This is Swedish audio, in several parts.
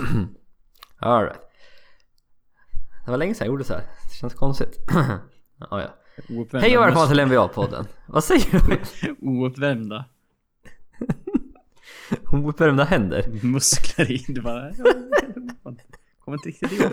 Alright. Det var länge sedan jag gjorde så här. Det känns konstigt. ja, ja. Hej och välkomna till NBA-podden. Vad säger du? Ouppvärmda Ouppvärmda händer. muskler i. Du bara... Kommer inte riktigt ihåg.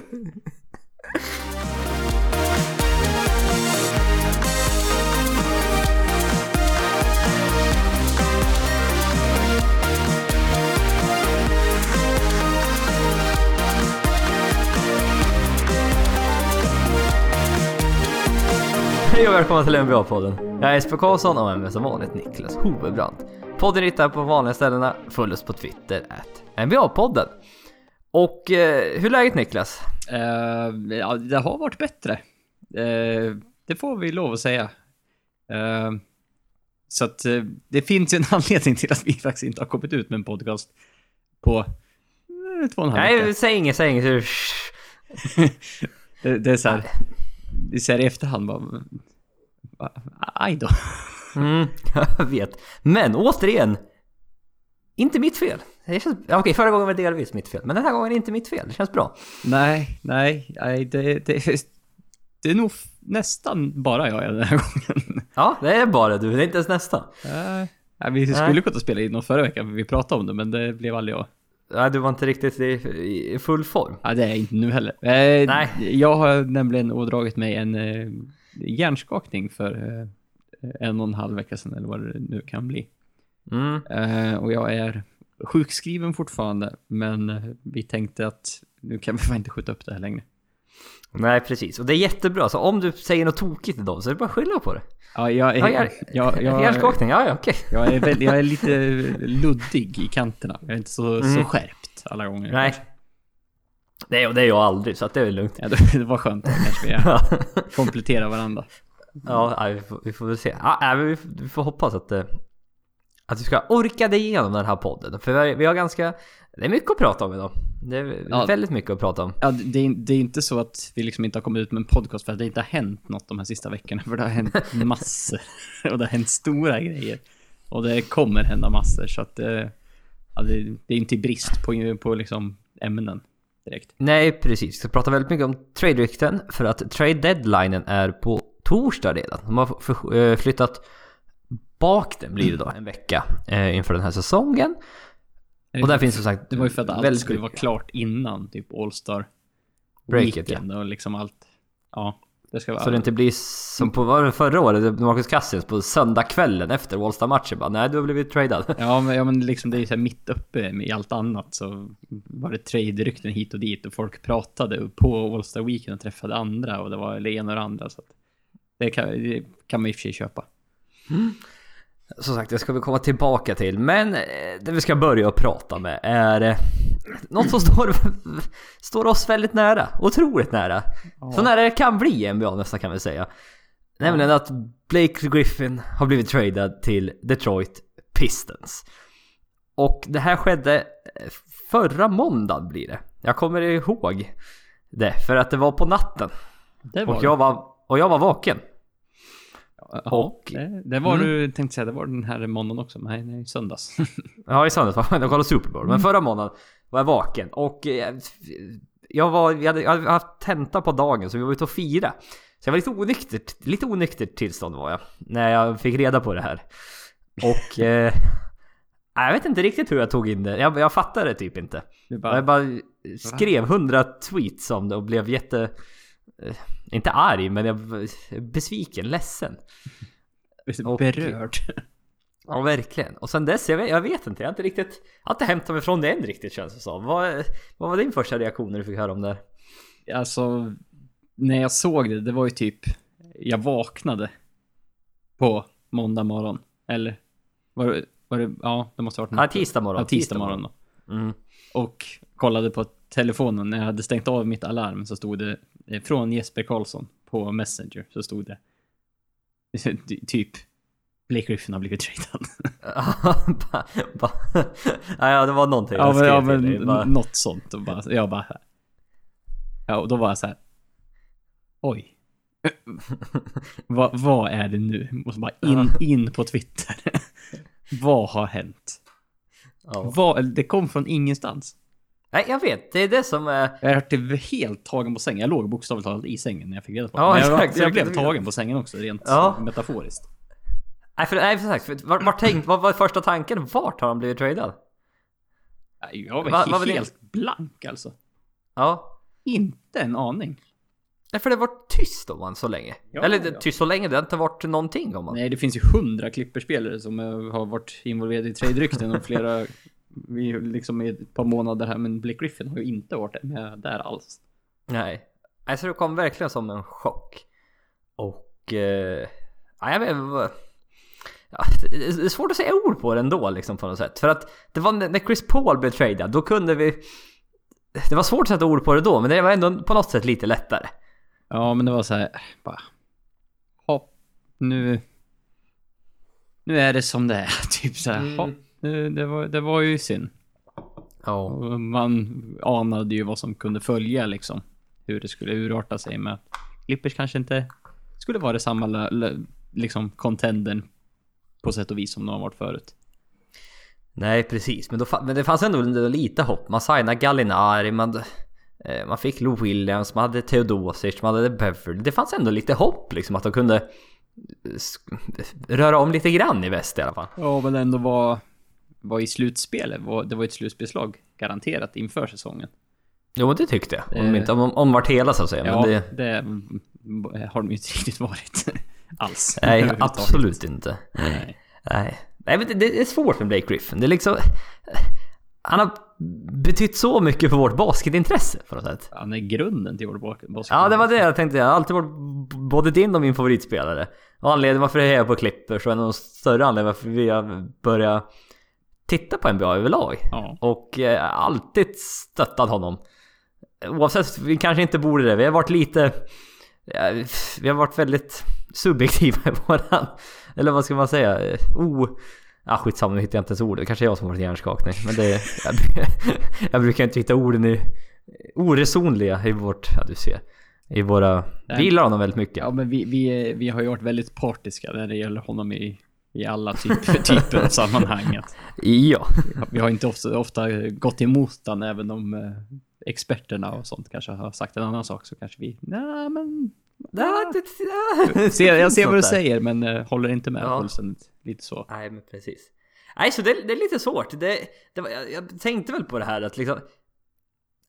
Hej och välkomna till NBA-podden. Jag är Jesper Karlsson och med mig som vanligt Niklas Hovebrant. Podden hittar på vanliga ställena, följ oss på Twitter, at NBA-podden. Och eh, hur är läget Niklas? Eh, ja, det har varit bättre. Eh, det får vi lov att säga. Eh, så att det finns ju en anledning till att vi faktiskt inte har kommit ut med en podcast på två och en halv Nej, vecka. säg inget, säg inget. Det, det är så här, det är så här i efterhand bara... Aj då. Mm, jag vet. Men återigen, inte mitt fel. Det känns, okej, förra gången var det delvis mitt fel, men den här gången är det inte mitt fel. Det känns bra. Nej, nej, nej, det, det, det är nog nästan bara jag den här gången. Ja, det är bara du, det är inte ens nästan. Eh, ja, vi skulle Nej. kunna spela in något förra veckan, för vi pratade om det, men det blev aldrig jag. Nej, du var inte riktigt i full form. Ja, det är jag inte nu heller. Eh, Nej. Jag har nämligen ådragit mig en eh, hjärnskakning för eh, en och en halv vecka sedan, eller vad det nu kan bli. Mm. Eh, och jag är sjukskriven fortfarande, men eh, vi tänkte att nu kan vi inte skjuta upp det här längre. Nej, precis. Och det är jättebra. Så om du säger något tokigt idag så är det bara att skylla på det. Ja, jag är, Ja, jag, jag, Hjärnskakning, ja, ja, okej. jag, är väl, jag är lite luddig i kanterna. Jag är inte så, så Mm. skärpt alla gånger. Nej. Det är, det är jag aldrig, så att det är lugnt. Ja, det, det var skönt. Då kanske vi kompletterar varandra. ja nej, vi, får, vi får väl se. Ja, nej, vi, får- vi får hoppas att, eh, att vi ska orka det igenom den här podden. För vi har, ganska... Det är mycket att prata om idag. Det är Ja. väldigt mycket att prata om. Ja, det, är, det är inte så att vi liksom inte har kommit ut med en podcast för att det inte har hänt något de här sista veckorna. För det har hänt massor. Och det har hänt stora grejer. Och det kommer hända massor. Så att eh, ja, det, det är inte brist på, på liksom ämnen direkt. Nej, precis. Vi ska prata väldigt mycket om trade-rykten för att trade-deadlinen är på torsdag redan. De har eh, flyttat bak den blir det då en vecka eh, inför den här säsongen. Och där finns som sagt Det var ju för att allt skulle vara klart innan typ All-Star Breaket, Weekend och liksom allt. Ja, det ska vara... Så det inte blir som på var det förra året, Marcus Cassius på söndagskvällen efter Wallstar-matchen bara Nej, du har blivit tradad. Ja men, ja, men liksom det är ju så här mitt uppe i allt annat så var det trade-rykten hit och dit och folk pratade på All-Star Weekend och träffade andra och det var det ena och det andra så att det kan, det kan man i och för sig köpa. Som sagt, det ska vi komma tillbaka till. Men eh, det vi ska börja prata med är något som står, står oss väldigt nära. Otroligt nära. Så nära det kan bli NBA nästan kan vi säga. Nämligen att Blake Griffin har blivit tradad till Detroit Pistons. Och det här skedde eh, förra måndagen blir det. Jag kommer ihåg det, för att det var på natten. Var Och jag var, och jag var vaken. Jaha, och- det, det var Mm. du, tänkte säga, det var den här måndagen också, nej, nej, söndags. Ja, i söndags var jag och kollade Super Bowl. Men förra månaden var jag vaken och eh, jag var, jag hade, jag hade haft tenta på dagen så vi var ute och fira. Så jag var lite onyktert, lite onyktert tillstånd var jag. När jag fick reda på det här. Och... Eh, jag vet inte riktigt hur jag tog in det. Jag, jag fattade det typ inte. Bara, Jag bara skrev hundra tweets om det och blev jätte... eh, Inte arg, men jag besviken, ledsen. och- berörd. Ja, verkligen. Och sen dess, jag vet, jag vet inte, jag har inte riktigt... Jag har inte hämtat mig från det än riktigt känns det som. Vad, vad var din första reaktion när du fick höra om det? Alltså, när jag såg det, det var ju typ, jag vaknade på måndag morgon. Eller, var det, var det ja, det måste ha varit Ja, tisdag morgon. Ja, tisdag morgon då. Mm. Och kollade på telefonen när jag hade stängt av mitt alarm så stod det eh, från Jesper Karlsson på Messenger så stod det ty- typ Blake Griffin har blivit tradad. ja, det var någonting ja, jag skrev ja, till men dig. Bara, något sånt. Och bara, jag bara... Ja, och då var jag så här. Oj. vad, vad är det nu? Måste bara in, in på Twitter. vad har hänt? ja. Vad, det kom från ingenstans. Nej, jag vet. Det är det som är... Jag är typ helt tagen på sängen. Jag låg bokstavligt talat i sängen när jag fick reda på det. Ja, jag, jag blev tagen på sängen också, rent Ja. metaforiskt. Nej, för, nej, för sagt. För, var, var tänkt, vad var första tanken? Vart har han blivit tradad? Jag var Va- vad var det? helt blank alltså. Ja. Inte en aning. Nej, för det har varit tyst om han så länge. Ja, Eller ja. tyst så länge, det har inte varit någonting om han. Nej, det finns ju hundra klipperspelare som eh, har varit involverade i trade-rykten och flera vi liksom i ett par månader här, men Blake Griffin har ju inte varit med där alls. Nej. Alltså det kom verkligen som en chock. Och... Eh, ja, jag vet. Ja, det är det svårt att säga ord på det ändå liksom på något sätt. För att det var när Chris Paul blev tradad, då kunde vi... Det var svårt att sätta ord på det då, men det var ändå på något sätt lite lättare. Ja, men det var så här, bara... Hopp, nu... Nu är det som det är, typ så här. Mm. Hopp, nu, det, var, det var ju synd. Ja. Och man anade ju vad som kunde följa liksom. Hur det skulle urarta sig med att Clippers kanske inte skulle vara detsamma la- la- liksom contendern på sätt och vis som de har varit förut. Nej precis, men, då, men det fanns ändå lite hopp. Man signade Gallinari, man, eh, man fick Lou Williams, man hade Theodosic, man hade Beverly. Det fanns ändå lite hopp liksom att de kunde eh, röra om lite grann i väst i alla fall. Ja, men ändå var, var i slutspelet. Det var ett slutspelslag garanterat inför säsongen. Jo, det tyckte jag. Om, Eh. inte, om, om vart hela så att säga. Ja, men det, det, har de ju inte riktigt varit alls. nej, absolut inte. Nej. Nej, nej men det, är svårt med Blake Griffin. Det är liksom... Han har betytt så mycket för vårt basketintresse på något sätt. Han är grunden till vår bak- basket. Ja, det var det jag tänkte. Jag har alltid varit både din och min favoritspelare. Och anledningen varför jag är på Clippers och en av de större anledningarna varför vi har börjat titta på NBA överlag. Ja. Och eh, alltid stöttat honom. Oavsett, vi kanske inte borde det. Vi har varit lite... eh, Vi har varit väldigt subjektiva i våran... Eller vad ska man säga? O... Ah, skitsamma, nu hittar jag inte ens ord. Det kanske är jag som har varit hjärnskakning. Men det... Jag, jag brukar inte hitta orden i... Oresonliga i vårt... Ja, du ser. I våra... Vi gillar honom väldigt mycket. Ja, men vi, vi, vi har ju varit väldigt partiska när det gäller honom i, i alla typ, typer av sammanhang. Att Ja. Vi har inte ofta, ofta gått emot den, även om eh, experterna och sånt kanske har sagt en annan sak så kanske vi... Nej, men... Ser, jag ser vad du säger, men eh, håller inte med Ja. fullständigt. Lite så. Nej men precis. Nej så det, det är lite svårt. Det, det var, jag, jag tänkte väl på det här att liksom...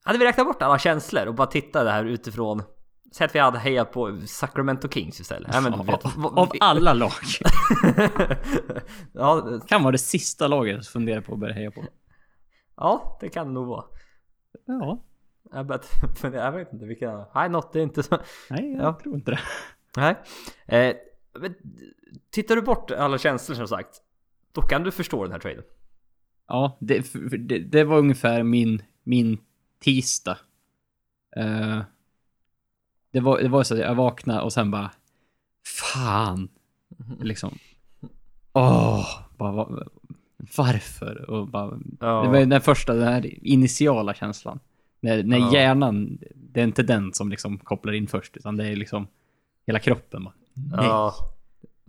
Hade vi räknat bort alla känslor och bara tittat det här utifrån... Säg att vi hade hejat på Sacramento Kings istället. Ja, men, du vet, vad- Av alla lag. ja, det- Kan vara det sista laget jag funderar på att börja heja på. ja, det kan det nog vara. Ja. Jag, bet, men jag vet inte vilka... Nej, något är inte så... Nej, jag Ja. tror inte det. Nej. Eh, tittar du bort alla känslor som sagt, då kan du förstå den här traden. Ja, det, det, det var ungefär min, min tisdag. Eh, det, var, det var så att jag vaknade och sen bara... Fan! Liksom. Åh! bara, va- varför? Och bara, Ja. Det var den första, den här initiala känslan. När, när Ja. hjärnan, det är inte den som liksom kopplar in först, utan det är liksom hela kroppen. Bara, nej. Ja.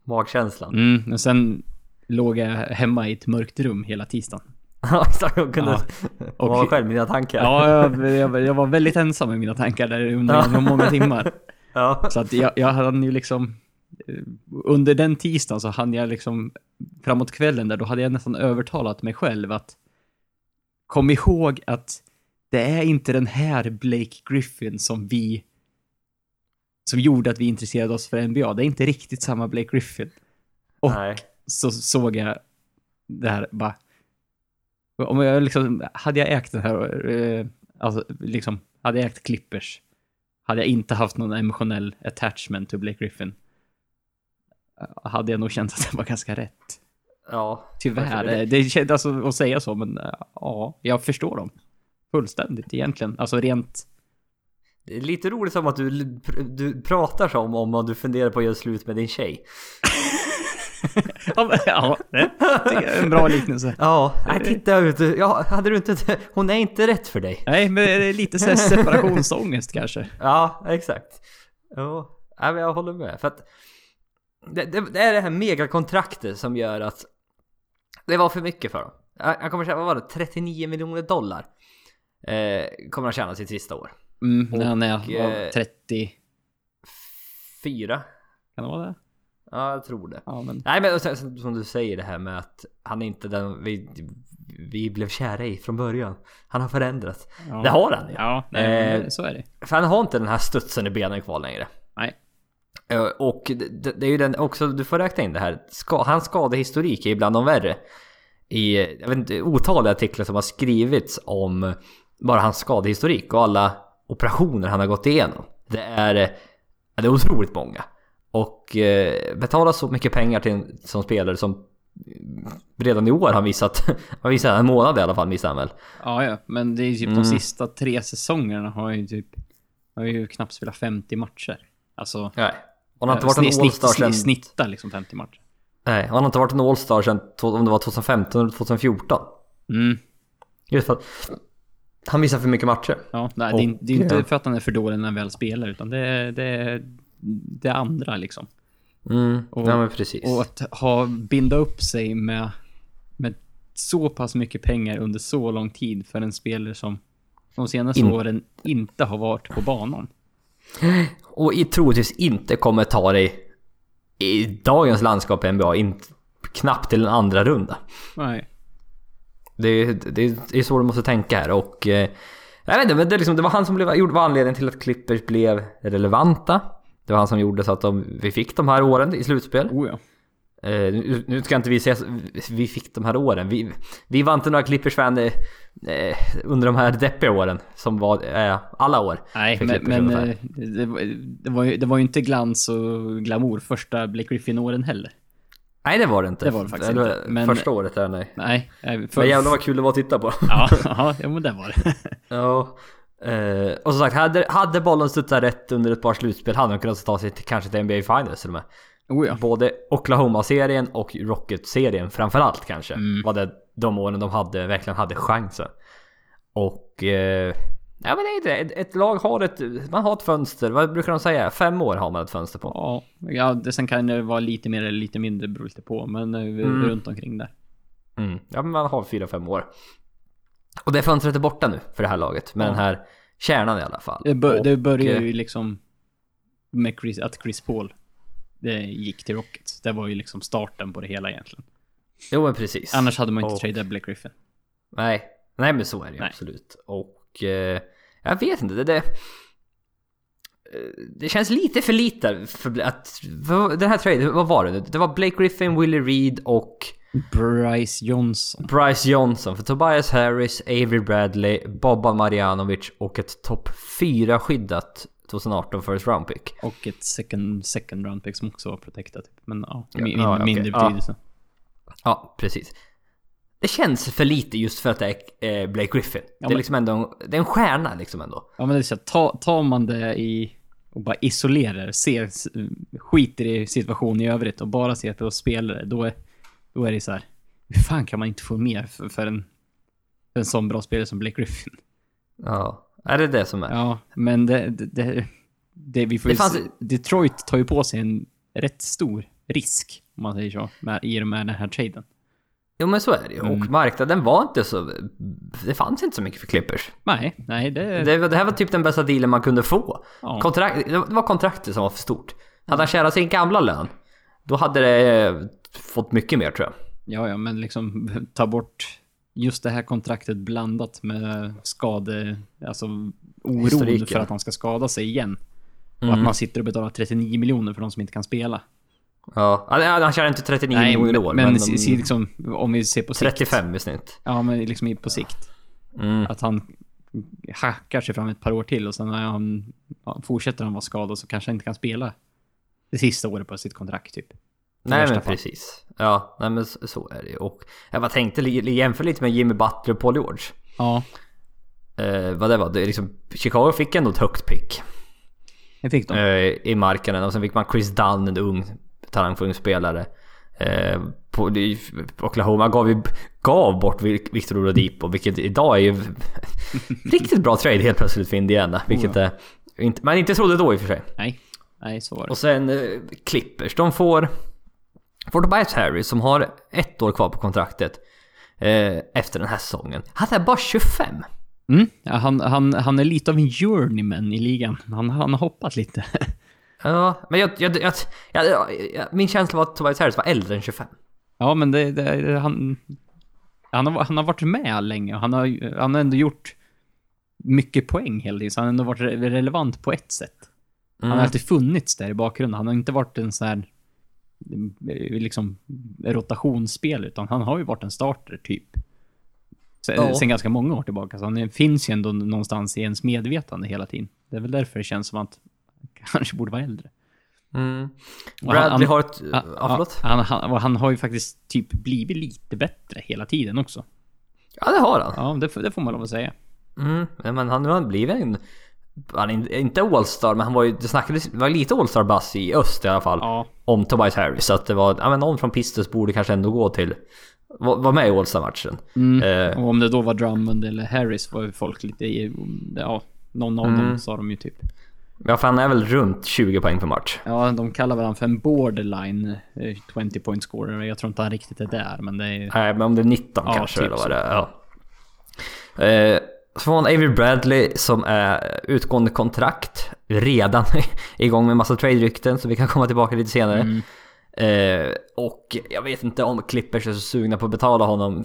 Magkänslan. Mm, men sen låg jag hemma i ett mörkt rum hela tisdagen. Ja exakt, och kunde Ja. Och- vara själv med dina tankar. Ja, jag, jag, jag var väldigt ensam i mina tankar där under många timmar. Ja. Så att jag, jag hade ju liksom... eh, Under den tisdagen så hann jag liksom... Framåt kvällen där, då hade jag nästan övertalat mig själv att... Kom ihåg att det är inte den här Blake Griffin som vi... Som gjorde att vi intresserade oss för NBA. Det är inte riktigt samma Blake Griffin. Och Nej. så såg jag det här bara... Om jag liksom, hade jag ägt det här, eh, alltså liksom, hade jag ägt Clippers, hade jag inte haft någon emotionell attachment till Blake Griffin, hade jag nog känt att det var ganska rätt. Ja. Tyvärr. Det- känns alltså att säga så, men ja, jag förstår dem. Fullständigt egentligen. Alltså rent... Det är lite roligt som att du, du pratar som om att du funderar på att göra slut med din tjej. ja, det är en bra liknelse. Ja, nej titta ut. Ja, hade du inte... Hon är inte rätt för dig. Nej, men det är lite så separationsångest kanske. Ja, exakt. Ja, men jag håller med. För att det, det, det är det här megakontraktet som gör att det var för mycket för dem. Jag kommer säga, vad var det? 39 miljoner dollar. Eh, kommer han tjäna sitt sista år. Mm, när han är Och, vad, eh, 30... Fyra? Kan det vara det? Ja, jag tror det. Ja, men... Nej men som du säger det här med att han är inte den vi, vi blev kära i från början. Han har förändrats. Ja. Det har han ju. Ja, nej, Eh, så är det. För han har inte den här studsen i benen kvar längre. Nej. Eh, Och det, det är ju den också, du får räkna in det här. Ska, hans skadehistorik är bland de värre. I, jag vet inte, otaliga artiklar som har skrivits om bara hans skadehistorik och alla operationer han har gått igenom. Det är, eh, det är otroligt många. Och eh, betala så mycket pengar till en som spelare som redan i år har visat, har visat en månad i alla fall missade han väl. Ja, ja, men det är typ Mm. de sista tre säsongerna har ju typ... Har ju knappt spelat 50 matcher. Alltså... Nej. Han har inte varit en snitt, All-Star snitt, sen... snittar liksom 50 matcher. Nej, han har inte varit en All-Star sen om det var 2015 eller 2014. Mm. Just för att han missar för mycket matcher. Ja, nej, det, är, det är inte ja. för att han är för dålig när han väl spelar, utan det är, det det andra liksom. Mm, Och- ja men precis. Och att ha, binda upp sig med, med så pass mycket pengar under så lång tid för en spelare som de senaste In- åren inte har varit på banan. Och i troligtvis inte kommer ta dig i dagens landskap i NBA in, knappt till en andra runda. Nej. Det, det, det är så du måste tänka här och... Eh, jag vet inte, men det, är liksom, det var han som blev, var anledningen till att Clippers blev relevanta. Det var han som gjorde så att de, vi fick de här åren i slutspel. Oh ja. Eh, nu, nu ska inte vi säga vi fick de här åren. Vi, vi var inte några Clippers-fan eh, under de här deppiga åren som var eh, alla år. Nej, men, men eh, det, var, det, var ju, det var ju inte glans och glamour första Blake Griffin-åren heller. Nej det var det inte. Det var det faktiskt Eller, inte, men- Första året där nej. Nej. För, Men jävlar vad kul det var att titta på. Ja, ja, men det var det. ja. Eh, och som sagt, hade, hade bollen studsat rätt under ett par slutspel hade de kunnat ta sig till, kanske till NBA Finals till och med. Oh ja. Både Oklahoma-serien och Rocket-serien framförallt kanske. Mm. Var det de åren de hade, verkligen hade chansen. Och... Eh, ja men det är det. Ett, lag har ett... Man har ett fönster. Vad brukar de säga? Fem år har man ett fönster på. Ja, ja det, sen kan det vara lite mer eller lite mindre, beror lite på. Men eh, Mm. runt omkring där. Mm. Ja men man har fyra, fem år. Och det fönstret är borta nu för det här laget. Med Ja. den här kärnan i alla fall. Det, bör, Och, det börjar eh, ju liksom med Chris, att Chris Paul det gick till Rockets. Det var ju liksom starten på det hela egentligen. Jo men precis. Annars hade man inte Och- tradat Blake Griffin. Nej, nej men så är det ju absolut. Och eh, jag vet inte, det, det... eh, Det känns lite för lite för att... För den här traden, vad var det? Det var Blake Griffin, Willie Reed och Bryce Johnson. Bryce Johnson för Tobias Harris, Avery Bradley, Boban Marjanovic och ett topp 4 skyddat 2018 first round pick. Och ett second, second round pick som också var protectat. Typ. Men ja, Ja, min, ja, okej. mindre Ja. betydelse. Ja, precis. Det känns för lite just för att det är eh, Blake Griffin. det är men- liksom ändå det är en stjärna liksom ändå. Ja men det är så ta, tar man det i och bara isolerar, ser, skiter i situationen i övrigt och bara ser på spelare, då är, då är det så här. Hur fan kan man inte få mer för, för en, för en sån bra spelare som Blake Griffin? Ja, är det det som är? Ja, men det, det, det, det vi får Det fanns- Detroit tar ju på sig en rätt stor risk, om man säger så, med, i och med den här traden. Jo men så är det ju. Mm. Och marknaden var inte så... Det fanns inte så mycket för Clippers. Nej, nej det... Det, det här var typ den bästa dealen man kunde få. Ja. Kontrakt, det var kontraktet som var för stort. Hade han tjänat sin gamla lön, då hade det eh, fått mycket mer tror jag. Ja, ja, men liksom ta bort just det här kontraktet blandat med skade, alltså oron Historiken. för att han ska skada sig igen. Och Mm. att man sitter och betalar 39 miljoner för de som inte kan spela. Ja, han, han tjänade inte 39 Nej, miljoner i men, år, men, men, se liksom, om vi ser på sikt. 35 i snitt. Ja, men liksom på sikt. Mm. Att han hackar sig fram ett par år till och sen när han ja, fortsätter han vara skadad så kanske han inte kan spela det sista året på sitt kontrakt typ. Nej men fall. precis. Ja, nej men så, så är det ju. Och jag bara tänkte jämföra lite med Jimmy Butler och Paul George. Ja, Eh, vad det var, det liksom, Chicago fick ändå ett högt pick. det fick de. eh, i marknaden och sen fick man Chris Dunn, en ung talangfull spelare. Eh, på, Oklahoma gav, ju, gav bort Vic- Victor Oladipo vilket idag är ju riktigt bra trade helt plötsligt för Indiana. Vilket Oh är, inte, man inte trodde då i och för sig. Nej, nej så var det. Och sen eh, Clippers, de får, får Tobias Harris som har ett år kvar på kontraktet eh, efter den här säsongen. Han är bara 25. Mm, ja, han, han, han är lite av en journeyman i ligan. Han, han har hoppat lite. Ja, men jag, jag, jag, jag, min känsla var att Tobias Harris var äldre än 25. Ja, men det, det, han, han, har, han har varit med länge och han har, han har ändå gjort mycket poäng hela tiden, så han har ändå varit re- relevant på ett sätt. Han har Mm. alltid funnits där i bakgrunden. Han har inte varit en sån här liksom rotationsspel, utan han har ju varit en starter typ. Sen, Ja. sen ganska många år tillbaka, så han finns ju ändå någonstans i ens medvetande hela tiden. Det är väl därför det känns som att kanske borde vara äldre. Mm. Bradley han- har ett... Ja, förlåt? Han, han, han har ju faktiskt typ blivit lite bättre hela tiden också. Ja, det har han. Ja, det, får- det får man lov att säga. Mm. Men han nu har han blivit en... Han är in- inte All-Star, men han var ju... Det snackades... Det var lite All-Star-bass i öst i alla fall. Ja, Om Tobias Harris. Så att det var... Ja men någon från Pistons borde kanske ändå gå till... Var, med i All-Star-matchen. mm. Eh, och om det då var Drummond eller Harris var ju folk lite. Ja, någon av Mm. dem sa de ju typ. Ja, för han är väl runt 20 poäng per match. Ja, de kallar varandra för en borderline eh, 20 point scorer. Jag tror inte han riktigt är där, men det är... Nej, men om det är 19 Ja, kanske typ eller vad det är. Ja. Eh, från Avery Bradley som är utgående kontrakt. Redan igång med massa trade-rykten så vi kan komma tillbaka lite senare. Mm. Eh, och jag vet inte om Clippers är så sugna på att betala honom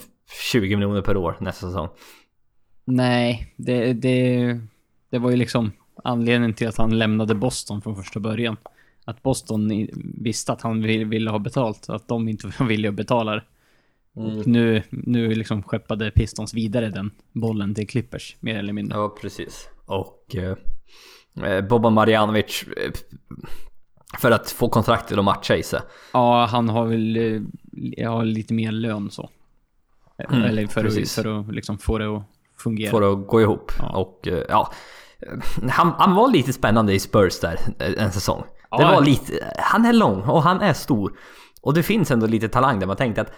20 miljoner per år nästa säsong. Nej, det, det, det var ju liksom anledningen till att han lämnade Boston från första början. Att Boston visste att han vill- ville ha betalt, att de inte var villiga att betala det. Och nu, nu liksom skeppade Pistons vidare den bollen till Clippers, mer eller mindre. Ja, precis. Och eh, eh, Boban Marjanovic eh, för att få kontraktet att matcha i sig. Ja, han har väl eh, ja, lite mer lön så. Mm, eller för, att, precis. för att liksom få det att fungera. Får det att gå ihop. Ja. Och ja, han, han var lite spännande i Spurs där eh, en säsong. Det Ja. var lite, han är lång och han är stor. Och det finns ändå lite talang där man tänkte att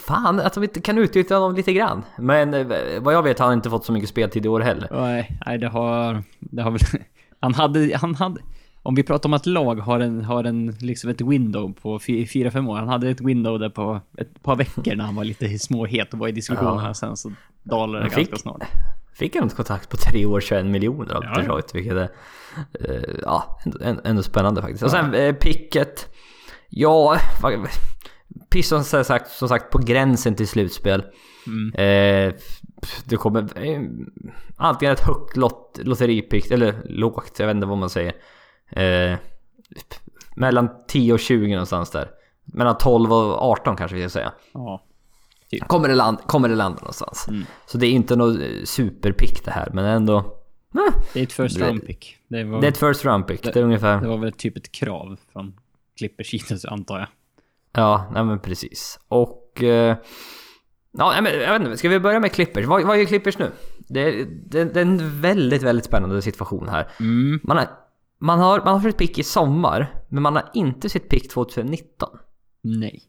fan att de inte kan utnyttja honom lite grann. Men eh, vad jag vet har han inte fått så mycket speltid i år heller. Nej, nej det har... Det har väl... Han hade... Han hade om vi pratar om att lag har en, har en, liksom ett window på 4-5 år. Han hade ett window där på ett par veckor när han var lite småhet och var i diskussionerna. Ja. Sen så dalade det ganska snart. Fick han ett kontrakt på tre år 21 miljoner av Ja, Detroit, vilket är eh, ja, ändå, ändå spännande faktiskt. Och sen eh, picket. Ja, Pistons är sagt, som sagt på gränsen till slutspel. Mm. Eh, det kommer eh, antingen ett högt lot, lotteripick, eller lågt, jag vet inte vad man säger. Eh, mellan 10 och 20 någonstans där. Mellan 12 och 18 kanske vi ska säga. Ja. Kommer det, land, kommer det landa någonstans. Mm. Så det är inte något eh, superpick det här, men ändå. Eh, Det är ett first Det- round pick. Det var, det är ett first round pick. Det, är ungefär... det var väl typ ett krav från Clippers sida, så antar jag. Ja, nej men precis. Och... Eh, ja, nej, men jag vet inte, ska vi börja med Clippers? Vad, vad gör Clippers nu? Det, det, det är en väldigt, väldigt spännande situation här. Mm. Man har, man har, man har fått pick i sommar, men man har inte sitt pick 2019. Nej.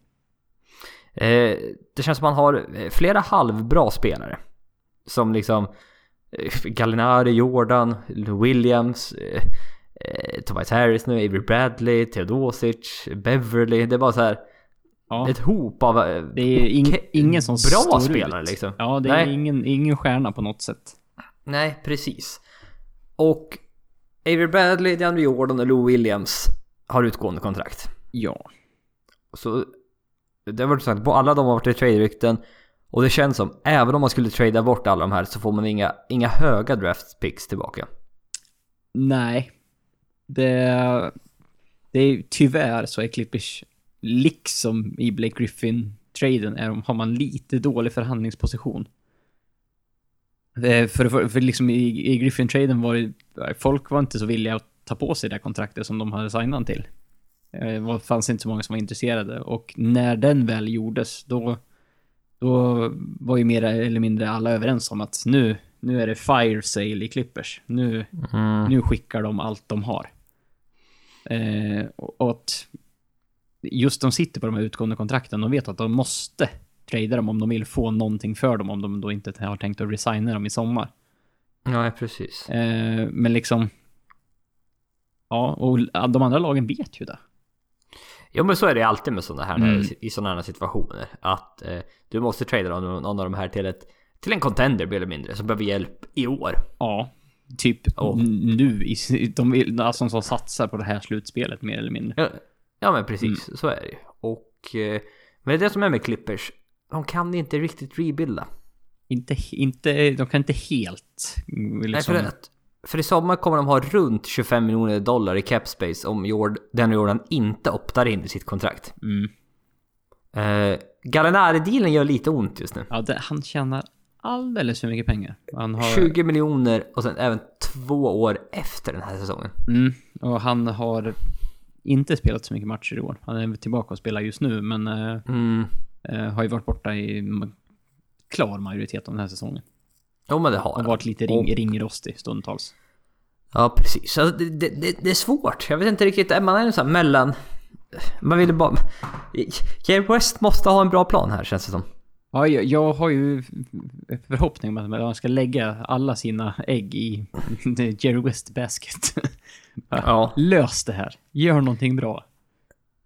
Eh, det känns som man har eh, flera halvbra spelare. Som liksom eh, Gallinari, Jordan, Williams, eh, Tobias Harris nu, Avery Bradley, Teodosic, Beverly. Det är bara så här Ja. ett hop av Det är ing, ingen som bra spelare ut. liksom. Ja, det är Nej. ingen, ingen stjärna på något sätt. Nej, precis. Och Avery Bradley, DeAndre Jordan och Lou Williams har utgående kontrakt. Ja. Så det har varit sagt, på alla de har varit i trade-rykten. Och det känns som, även om man skulle tradea bort alla de här så får man inga, inga höga draft picks tillbaka. Nej. Det, det är tyvärr så är Clippers, liksom i Blake Griffin-traden, är, har man lite dålig förhandlingsposition. Det, för, för, för liksom i, i Griffin-traden var det, folk var inte så villiga att ta på sig det här kontraktet som de hade signat till. Det var- fanns inte så många som var intresserade och när den väl gjordes då, då var ju mer eller mindre alla överens om att nu, nu är det fire sale i Clippers. Nu, Mm. nu skickar de allt de har. Eh, och att just de sitter på de här utgående kontrakten och vet att de måste trada dem om de vill få någonting för dem om de då inte har tänkt att resigna dem i sommar. Ja, precis. Eh, men liksom... Ja, och de andra lagen vet ju det. Jo men så är det alltid med sådana här, Mm. i sådana här situationer. Att eh, du måste trada någon, någon av de här till ett till en contender mer eller mindre som behöver hjälp i år. Ja. Typ n- nu. i- De vill, alltså som satsar på det här slutspelet mer eller mindre. Ja, ja men precis, så är det ju. Och... Eh, men det är det som är med Clippers. De kan inte riktigt rebuilda. Inte, inte, de kan inte helt... mm, Liksom, Nej, för, att, för i sommar kommer de ha runt 25 miljoner dollar i cap space om Jord, den Jordan inte optar in i sitt kontrakt. mm. Eh, Gallinari-dealen gör lite ont just nu. Ja, det, han tjänar alldeles för mycket pengar. Han har... 20 miljoner och sen även två år efter den här säsongen. Mm, och han har inte spelat så mycket matcher i år. Han är tillbaka och spelar just nu, men eh, Mm. eh, har ju varit borta i klar majoritet av den här säsongen. Jo men det har Och varit lite ring, ringrostig stundtals. Ja precis. Så det, det, det, är svårt. Jag vet inte riktigt. Man är så här mellan... Man vill bara... Jerry West måste ha en bra plan här känns det som. Ja, jag, jag har ju förhoppning om att man ska lägga alla sina ägg i Jerry West basket. Ja. Lös det här. Gör någonting bra.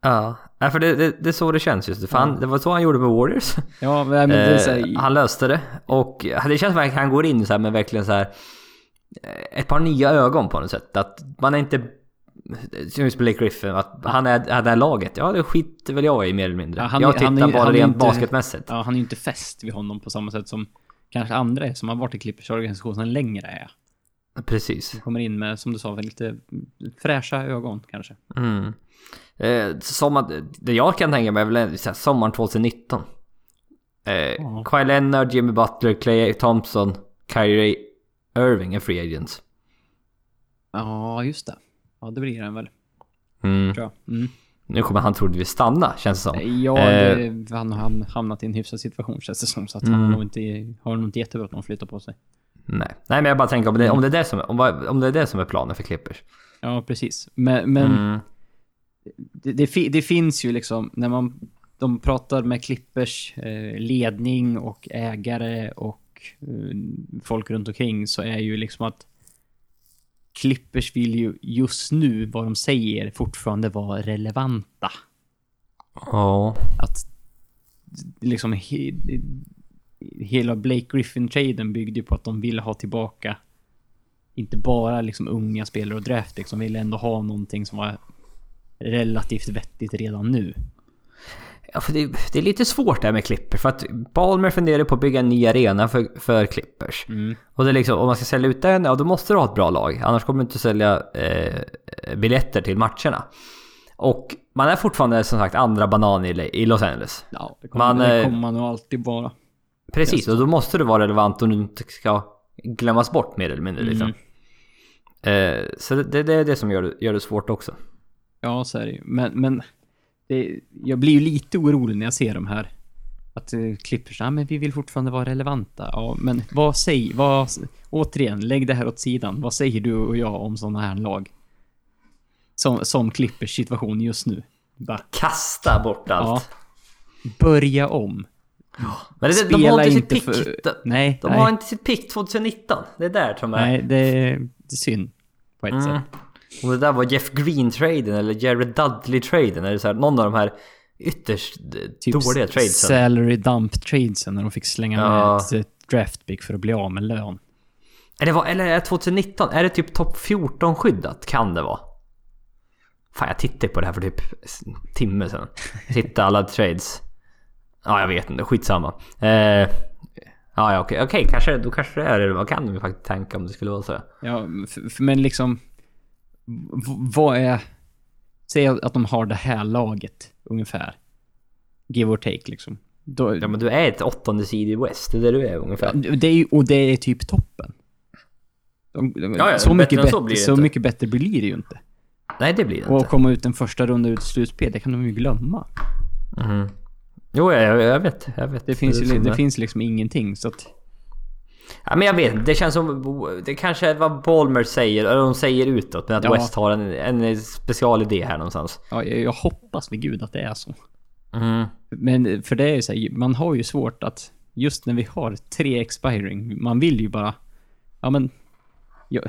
Ja. Ja, för det, det, det är så det känns just. För han, det var så han gjorde med Warriors. Ja, men det är Eh, han löste det. Och det känns att han går in så här med verkligen så här eh, ett par nya ögon på något sätt. Att man är inte... Som Blake Griffin, att han är, är det här laget. Ja, det skiter väl jag i mer eller mindre. Ja, han jag tittar han bara han rent inte- basketmässigt. ja, han är ju inte fäst vid honom på samma sätt som kanske andra är som har varit i Clippers organisationen längre är. Precis. Kommer in med, som du sa, lite fräscha ögon kanske. Mm. Eh, sommar, det jag kan tänka mig är väl så här, sommaren 2019. Eh, Ja. Kawhi Leonard, Jimmy Butler, Clay Thompson, Kyrie Irving är free agents. Ja, just det. Ja, det blir den väl. Mm. Tror jag. Mm. Nu kommer han troligtvis stanna, känns det som. Ja, Eh. det, han har ham- hamnat i en hyfsad situation känns det som. Så att han Mm. har nog inte, har nog inte jättebråttom att flytta på sig. Nej. Nej, men jag bara tänker om det, om det, är, det som, om det är det som är planen för Clippers. Ja, precis. Men, men Mm. Det, det, det finns ju liksom, när man de pratar med Clippers eh, ledning och ägare och eh, folk runt omkring så är ju liksom att Clippers vill ju just nu, vad de säger, fortfarande vara relevanta. Ja. Att liksom he, hela Blake Griffin-traden byggde ju på att de ville ha tillbaka inte bara liksom unga spelare och draft liksom, ville ändå ha någonting som var relativt vettigt redan nu. Ja, för det, det är lite svårt det här med Clippers. För att Balmer funderar på att bygga en ny arena för, för Clippers. Mm. Och det är liksom, om man ska sälja ut den, ja då måste du ha ett bra lag. Annars kommer du inte sälja eh, biljetter till matcherna. Och man är fortfarande som sagt andra banan i, i Los Angeles. Ja, det kommer Man, det eh, kommer man nog alltid vara. Precis, och då måste du vara relevant om du inte ska glömmas bort mer eller mindre. Liksom. Mm. Eh, så det, det, det är det som gör gör det svårt också. Ja, så är det ju. Men, men det, jag blir ju lite orolig när jag ser de här. Att Clippers, ja men vi vill fortfarande vara relevanta. Ja, men vad säger, vad, återigen, lägg det här åt sidan. Vad säger du och jag om sådana här lag? Som, som Clippers situation just nu. Bara, Kasta bort allt. ja, börja om. Men det, de Spela har inte sitt pick. för- De, Nej, de nej, har inte sitt pick 2019. Det är där som är... nej det, det är synd. På ett Mm. sätt. Om det där var Jeff Green-traden eller Jared Dudley-traden eller så här, någon av de här ytterst Typ dåliga tradesen. salary dump tradesen när de fick slänga Ja. med ett draftpick för att bli av med lön. Eller, var, eller är det 2019? Är det typ topp 14 skyddat? Kan det vara? Fan jag tittade på det här för typ en timme sedan. Jag tittade alla trades. Ja jag vet inte, skitsamma. Eh, ja ja okej, okej kanske, då kanske det är det. Man kan ju faktiskt tänka om det skulle vara så. Ja, men liksom... Vad är... Säg att de har det här laget, ungefär. Give or take, liksom. Då, Ja men du är ett åttonde seed i West, det är det du är ungefär. det är och det är typ toppen. De, de, Ja, ja, så, bättre mycket än bättre, så mycket bättre blir det ju inte. Nej det blir det Och inte. komma ut en första runda ut slutspel, det kan de ju glömma. Mhm. Jo jag, jag vet, jag vet. Det finns, ju, det finns liksom ingenting, så att... Ja, men jag vet det känns som... Det kanske är vad Ballmer säger, eller de säger utåt, men att Ja. West har en, en specialidé här någonstans. Ja, jag, jag hoppas vid gud att det är så. Mm. Men för det är ju så här, man har ju svårt att just när vi har tre expiring, man vill ju bara, ja men, jag,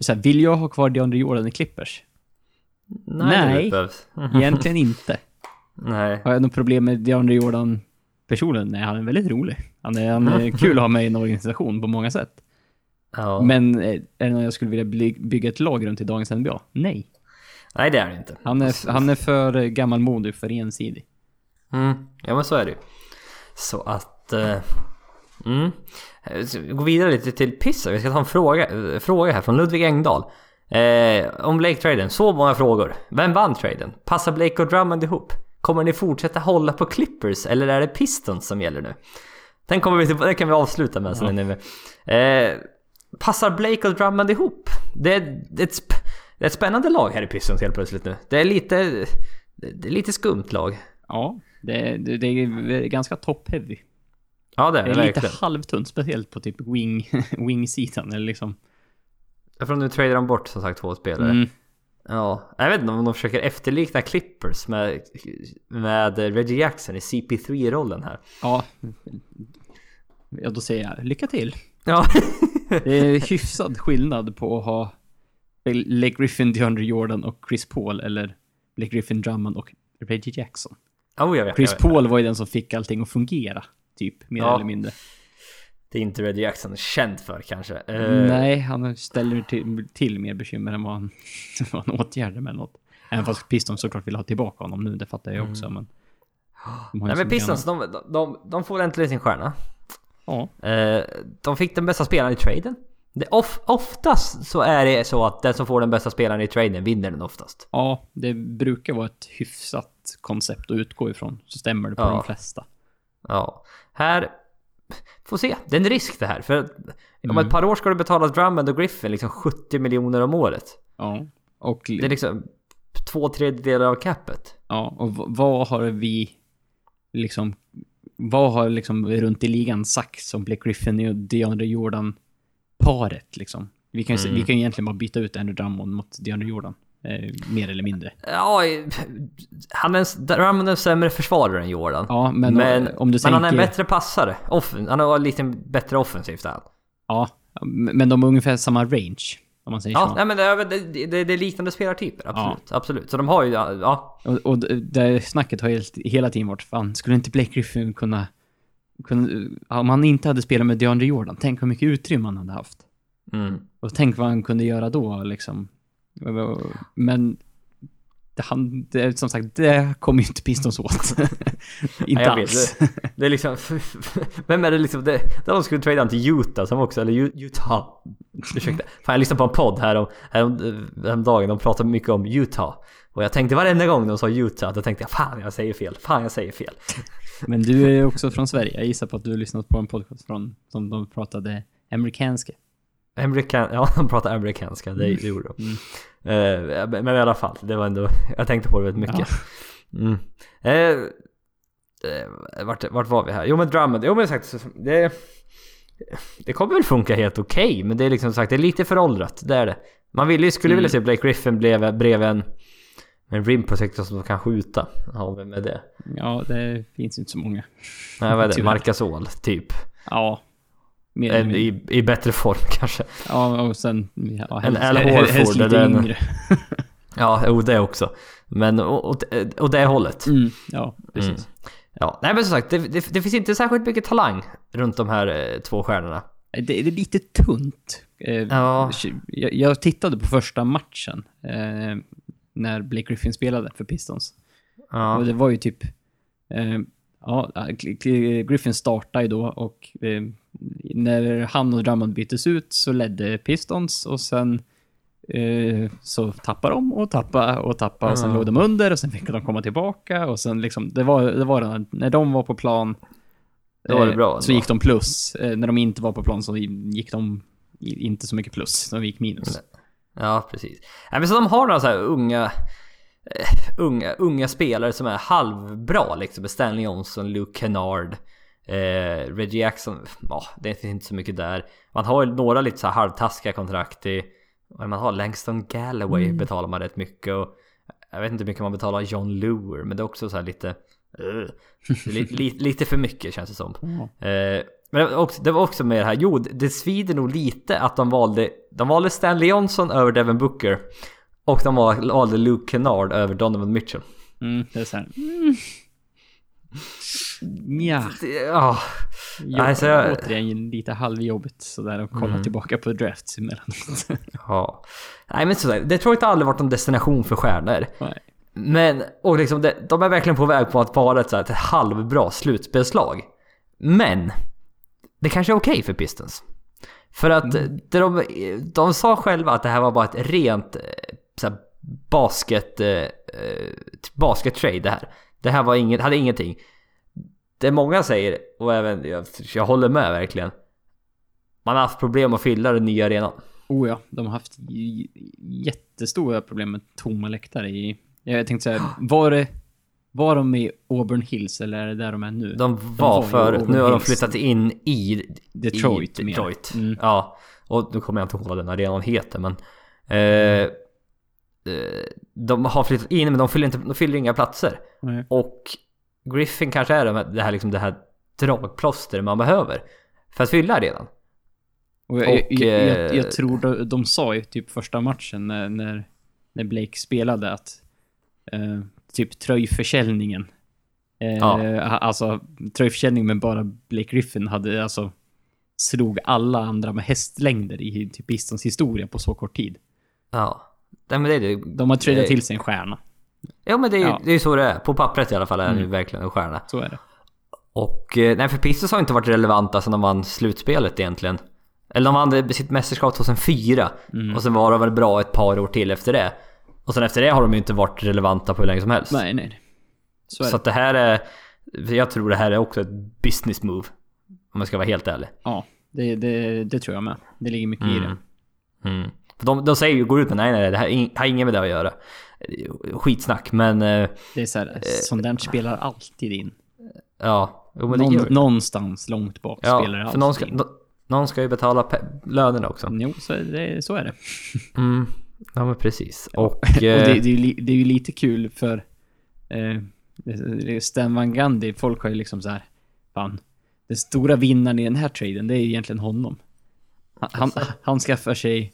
så här, vill jag ha kvar DeAndre Jordan i Clippers? Nej, Nej. Egentligen inte. Nej. Har jag något problem med DeAndre Jordan personligen, nej, han är väldigt rolig. Han är, han är kul att ha med i en organisation på många sätt. Ja. Men eh, är det någon jag skulle vilja bygga ett lag runt i dagens NBA? Nej. Nej, det är det inte. Han är, han är för gammalmodig, för ensidig. Mm. Ja, men så är det ju. Så att... Eh, mm. Eh, går vidare lite till Pissa. Vi ska ta en fråga, fråga här från Ludvig Engdahl. Eh, om Blake-traden. Så många frågor. Vem vann traden? Passar Blake och Drummond ihop? Kommer ni fortsätta hålla på Clippers eller är det Pistons som gäller nu? Den, kommer vi till, den kan vi avsluta med. sen nu. Eh, passar Blake och Drummond ihop? Det är, det, är ett, det är ett spännande lag här i Pistons helt plötsligt nu. Det är lite... Det är lite skumt lag. Ja, det, det, det är ganska top-heavy. Ja det är Det är lite verkligen. halvtunt, speciellt på typ wing, wing-sidan. Eller liksom. För nu tradar de bort som sagt två spelare. Mm. Ja, jag vet inte om de försöker efterlikna Clippers med, med Reggie Jackson i CP3-rollen här. Ja. ja, då säger jag lycka till. Ja. Det är hyfsad skillnad på att ha Blake Griffin, DeAndre Jordan och Chris Paul eller Blake Griffin, Drummond och Reggie Jackson. oh, jag vet. Chris jag vet. Paul var ju den som fick allting att fungera. Typ, mer Ja. eller mindre. Det är inte Reggie Jackson känd för kanske. Eh, Nej, han ställer till, till mer bekymmer än vad han, vad han åtgärdar med något. Även fast Pistons såklart vill ha tillbaka honom nu, det fattar jag också, men... har ju Nej men Pistons, de, de, de får äntligen sin stjärna. Ja, Eh, de fick den bästa spelaren i traden. Det, of, oftast så är det så att den som får den bästa spelaren i traden vinner den oftast. ja, det brukar vara ett hyfsat koncept att utgå ifrån. Så stämmer det på Ja. de flesta. Ja. Här... Får se. Det är en risk det här. För att om Mm. ett par år ska du betala Drummond och Griffin liksom 70 miljoner om året. Ja. Och, Det är liksom två tredjedelar av capet. ja, och vad har vi liksom... Vad har liksom runt i ligan sagt som Blake Griffin och DeAndre Jordan paret liksom? Vi kan ju Mm. vi kan ju egentligen bara byta ut Andrew Drummond mot DeAndre Jordan. Eh, mer eller mindre. Ja, han är Drummond är en sämre försvarare än Jordan. Ja, men, men, om du men han är en tänker... bättre passare. Off, han har lite bättre offensivt än. Ja, men de har ungefär samma range. Om man säger Ja, så. nej, men det, det, det, det är liknande spelartyper. Absolut. Absolut. Så de har ju... Ja. Och, och det snacket har ju hela tiden varit, fan, skulle inte Blake Griffin kunna, kunna... Om han inte hade spelat med DeAndre Jordan, tänk hur mycket utrymme han hade haft. Mm. Och tänk vad han kunde göra då, liksom. Men... Det, han, det, som sagt, det kommer ju inte Pistons åt. inte vet. alls. Det, det är liksom... Vem är det liksom... Det, där de skulle trada han till Utah som också... Eller Utah. Ursäkta. Fan jag lyssnade på en podd här om, här om, om dagen. De pratade mycket om Utah. Och jag tänkte varenda gång de sa Utah, då tänkte jag fan jag säger fel. Fan jag säger fel. Men du är ju också från Sverige. Jag gissar på att du har lyssnat på en podcast från, som de pratade amerikanska. Amerikan, ja, de pratar amerikanska, det, det gjorde de. Eh, men i alla fall, det var ändå, jag tänkte på det väldigt mycket. Mm. Eh, eh, vart, vart var vi här? Jo men Drummond, jo men sagt, det, det kommer väl funka helt okej, men det är liksom sagt, det är lite föråldrat, det är det. Man vill, ju- skulle vilja se Blake Griffin blev, bredvid en, en rimprojektor som kan skjuta. Ja, vem är det? Ja, det finns inte så många. Nej, vad är det? Marcasol, typ. Ja. Mer En, mindre. i, I bättre form kanske. Ja, och sen... Ja, En helst, Al helst Horford eller en-. Ja, jo det också. Men åt, åt det hållet. Mm, ja, precis. Mm. Ja, nej men som sagt, det, det, det finns inte särskilt mycket talang runt de här eh, två stjärnorna. Det, det är lite tunt. Eh, Ja. jag, jag tittade på första matchen eh, när Blake Griffin spelade för Pistons. Och Ja, det var ju typ... Eh, ja, Gl- Griffin startade ju då och eh, när han och Drummond byttes ut så ledde Pistons och sen eh, så tappade de och tappade och tappade och sen Ja. låg de under och sen fick de komma tillbaka och sen liksom, det var, det var den när de var på plan Då var eh, bra så gick de plus. Eh, när de inte var på plan så gick de inte så mycket plus, de gick minus. ja precis. Nej, men så de har några så här unga, eh, unga, unga spelare som är halvbra liksom. Stanley Johnson, Luke Kennard, eh, Reggie Jackson. Ja, det finns inte så mycket där. Man har ju några lite så här halvtaskiga kontrakt i... Man har Langston Galloway betalar man rätt mycket och jag vet inte hur mycket man betalar John Lure men det är också så här lite... eh, li, li, lite för mycket känns det som. Ja. Eh, men det var, också, det var också med det här, jo det svider nog lite att de valde, de valde Stanley Johnson över Devin Booker. Och de val- valde Luke Kennard över Donovan Mitchell. Mm, det är så här. Ja, Ja, jag, Nej, så jag- återigen lite halvjobbigt sådär att kolla Mm. tillbaka på drafts emellanåt. ja. Nej men sådär, Detroit har aldrig varit någon destination för stjärnor. Nej. Men, och liksom, det, de är verkligen på väg på att vara ett, så här, ett halvbra slutspelslag. Men, det kanske är okej för Pistons. För att det de, de sa själva att det här var bara ett rent så här, basket, eh, eh, basket trade det här. Det här var inget, hade ingenting. Det många säger, och även jag, jag håller med verkligen. Man har haft problem att fylla den nya arenan. Oh ja, de har haft jättestora problem med tomma läktare i... Jag tänkte säga, var det... Var de i Auburn Hills eller är det där de är nu? De var, var i förut, nu har de flyttat in i Detroit i. Detroit. Mm. Ja, och nu kommer jag inte ihåg vad den arenan heter men eh, eh, De har flyttat in men de fyller, inte, de fyller inga platser. Nej. Och Griffin kanske är det här, liksom, det här dragplåster man behöver för att fylla arenan. Och jag, Och, jag, jag, jag, eh, jag tror de, de sa i typ första matchen när, när, när Blake spelade att eh, typ tröjförsäljningen eh, Ja. Alltså tröjförsäljning med bara Blake Griffin hade alltså slog alla andra med hästlängder i typ Pistons historia på så kort tid. Ja. Nej, men det är det. De har tradat till sig en stjärna. Ja men det är ju Ja. det är så det är. På pappret i alla fall är det Mm. verkligen en stjärna. Så är det. Och eh, nej för Pistons har inte varit relevanta sedan de vann slutspelet egentligen. Eller de vann sitt mästerskap 2004. Mm. Och sen var de väl bra ett par år till efter det. Och sen efter det har de ju inte varit relevanta på hur länge som helst. Nej, nej. nej. Så så det. att det här är... Jag tror det här är också ett business move. Om jag ska vara helt ärlig. Ja, det, det, det tror jag med. Det ligger mycket i det. Mm. De, de säger ju, går ut med nej nej det här har inget med det att göra. Skitsnack men... eh, Det är så här, sånt där spelar alltid in. Ja, jo, Någon, gör någonstans långt bak spelar det Ja, alltid för någon ska, in. nå- någon ska ju betala lönerna också. Jo, så är det. Så är det. Mm. Ja men precis. Och... Och det, eh, det, är ju, lite kul för eh, Stan Van Gundy, folk har ju liksom så här, fan, den stora vinnaren i den här traden, det är ju egentligen honom. Han, han, han skaffar sig eh,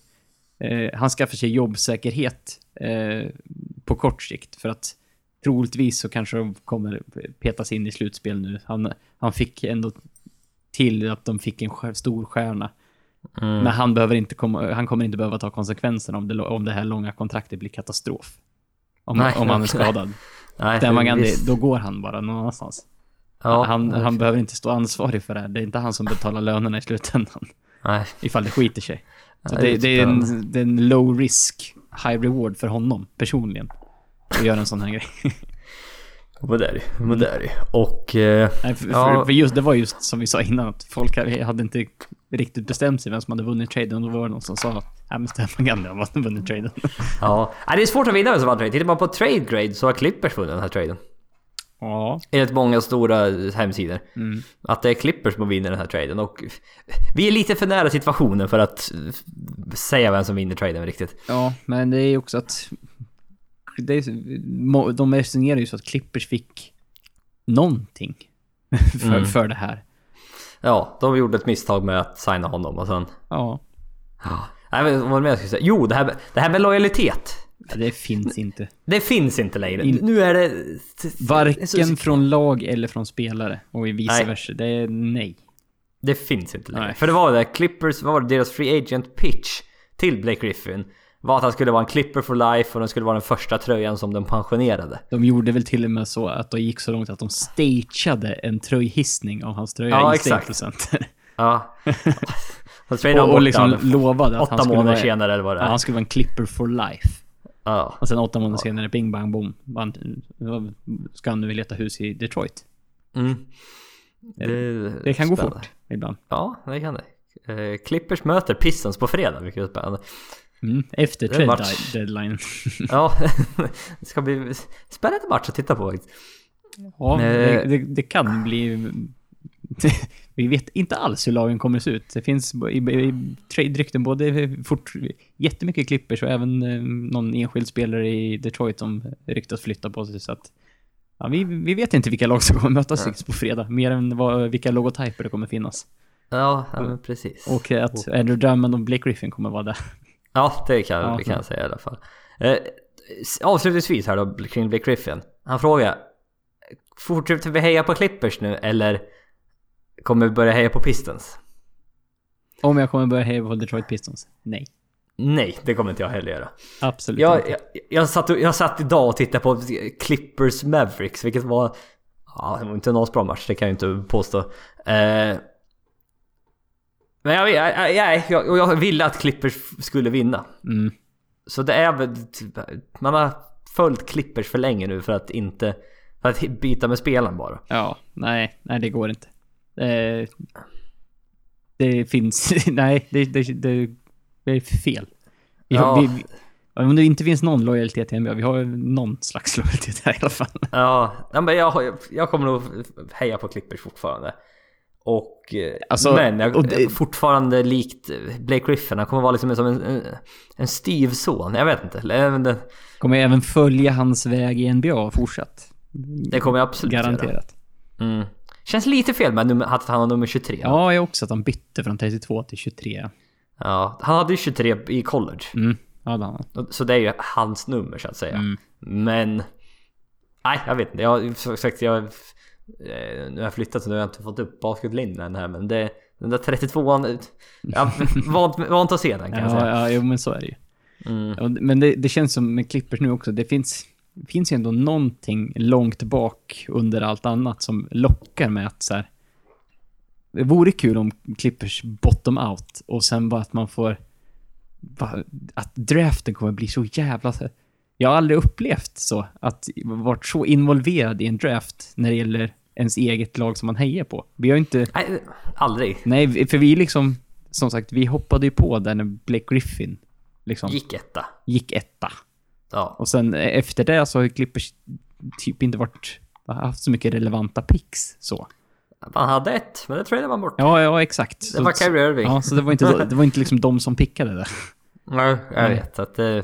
han skaffar sig jobbsäkerhet eh, på kort sikt för att troligtvis så kanske de kommer petas in i slutspel nu. Han, han fick ändå till att de fick en stor stjärna. mm. Men han, behöver inte komma, han kommer inte behöva ta konsekvenserna om det, om det här långa kontraktet blir katastrof. Om, Nej, om han är skadad. Nej, Van Gundy, visst. då går han bara någon annanstans. Ja, han, nej, han behöver inte stå ansvarig för det här. Det är inte han som betalar lönerna i slutändan. Nej. Ifall det skiter sig. Så det, det är spännande. en, det är en low risk, high reward för honom personligen. Att göra en sån här grej. Är det Och... Eh, Nej, för, Ja. för, just, det var just som vi sa innan, att folk hade inte riktigt bestämt sig vem som hade vunnit traden. Då var det någon som sa att ja, men Stefan Gundy har vunnit traden. ja. Nej, det är svårt att vinna vem som vann trade. Tittar man på trade grade så har Clippers vunnit den här traden. Ja. Enligt många stora hemsidor. Mm. Att det är Clippers som vinner den här traden och... Vi är lite för nära situationen för att säga vem som vinner traden riktigt. Ja, men det är ju också att... Det är, de resonerar ju så att Clippers fick någonting för, Mm. för det här. Ja, de gjorde ett misstag med att signa honom och sen... Ja, Nej, men vad var det jag skulle säga? Jo, det här, det här med lojalitet. Det finns inte. Det finns inte längre. In- Nu är det... Varken från lag eller från spelare. Och vice Nej. versa. Det är nej. Det finns inte längre. Nej. För det var det, Clippers, vad var det, deras free agent pitch till Blake Griffin var att han skulle vara en Clipper for life och den skulle vara den första tröjan som de pensionerade. De gjorde väl till och med så att de gick så långt att de stageade en tröjhissning av hans tröja Ja, i exakt. Ja. Och, och, liksom lovade att han skulle vara, senare vad det ja, han skulle vara en Clipper for life. Ja. Och sen åtta månader senare, bing bang boom. Ska han nu leta hus i Detroit? Mm. Det, Det kan gå spännande. fort ibland. Ja, det kan det. Eh, Clippers möter Pistons på fredag, vilket är spännande. Mm, efter trade deadline. Ja, det ska bli spännande match att titta på ja, Eh. det, det, det kan bli... Vi vet inte alls hur lagen kommer att se ut. Det finns i, i, i trade-rykten både fort, jättemycket Clippers och även eh, någon enskild spelare i Detroit som ryktas flytta på sig. Så att, ja, vi, vi vet inte vilka lag som kommer mötas på fredag. Mer än vad, vilka logotyper det kommer finnas. Ja, ja men precis. Och att Andrew Drummond och Blake Griffin kommer vara där. Ja, det kan, Ja, det kan jag säga i alla fall. Eh, avslutningsvis här då kring Blake Griffin. Han frågar Fortsätter vi heja på Clippers nu eller kommer börja heja på Pistons? Om jag kommer börja heja på Detroit Pistons? Nej. Nej, det kommer inte jag heller göra. Absolut Jag, inte. jag, jag, satt, jag satt idag och tittade på Clippers Mavericks, vilket var... Ja, det var inte en bra match, det kan jag inte påstå. Eh, men jag, jag, jag, jag, jag ville att Clippers skulle vinna. Mm. Så det är väl... Man har följt Clippers för länge nu för att inte... För att byta med spelaren bara. Ja, nej, nej det går inte. Eh, det finns, nej, det, det, det, det är fel. Vi, Ja. vi, om det inte finns någon lojalitet till NBA, vi har någon slags lojalitet här i alla fall. Ja, men jag, jag kommer nog heja på Clippers fortfarande. Och... eh, Alltså, men jag, och det- fortfarande likt Blake Griffin, han kommer vara liksom som en, en, en styvson. Jag vet inte. Det, Kommer även följa hans väg i NBA fortsatt. det kommer jag absolut Garanterat. göra. Mm. Känns lite fel med att han har nummer 23. Ja, jag också att han bytte från 32 till 23. Ja, han hade ju 23 i college. Mm, har han. Så det är ju hans nummer så att säga. Mm. Men... Nej, jag vet inte. Jag som sagt, jag... eh, Nu har jag flyttat så nu har jag inte fått upp basketlinjen här men det... Den där 32an... Jag vant, vant att se den kan jag Ja, säga. ja, jo men så är det ju. Mm. Men det, det känns som med Clippers nu också, det finns, det finns ju ändå någonting långt bak under allt annat som lockar med att så här. Det vore kul om Clippers bottom out och sen bara att man får... Att draften kommer bli så jävla... Jag har aldrig upplevt så, att varit så involverad i en draft när det gäller ens eget lag som man hejar på. Vi har inte... Nej, aldrig. Nej, för vi liksom... Som sagt, vi hoppade ju på där när Blake Griffin liksom Gick etta. gick etta. Ja. Och sen eh, efter det så har ju Clippers typ inte varit, haft så mycket relevanta picks så. Man hade ett, men det tradade man bort. Ja, ja exakt. Det Så- var Kyrie Irving. Ja, så det var inte, det var inte liksom de som pickade det. Nej, jag Nej. vet att det...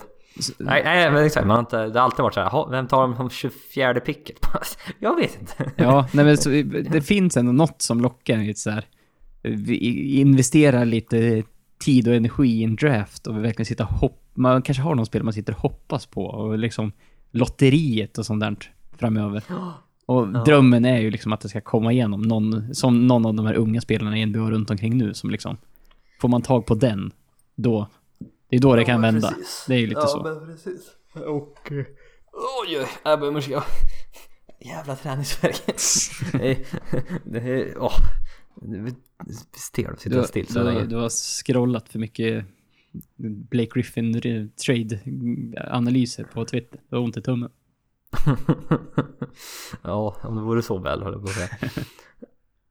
Nej, nej men exakt. Man har inte, det har alltid varit så här. "Jaha, Vem tar de som 24 picket? jag vet inte. Ja, nej men så, det finns ändå något som lockar lite så här. Vi investerar lite tid och energi i en draft och vi verkligen sitter och hopp, Man kanske har någon spel man sitter och hoppas på och liksom lotteriet och sånt där framöver. Och drömmen är ju liksom att det ska komma igenom någon, som någon av de här unga spelarna i NBA runt omkring nu som liksom, får man tag på den, då, det är då det kan vända. precis. Det är ju lite ja, så. men precis. Och... eh, Oj, oj, jag. Jävla träningsvärk. Nej, det är... Åh. Är Stel sitta still så du, länge. du har scrollat för mycket Blake Griffin trade-analyser på Twitter. Du har ont i tummen. ja, om det vore så väl höll jag på att säga.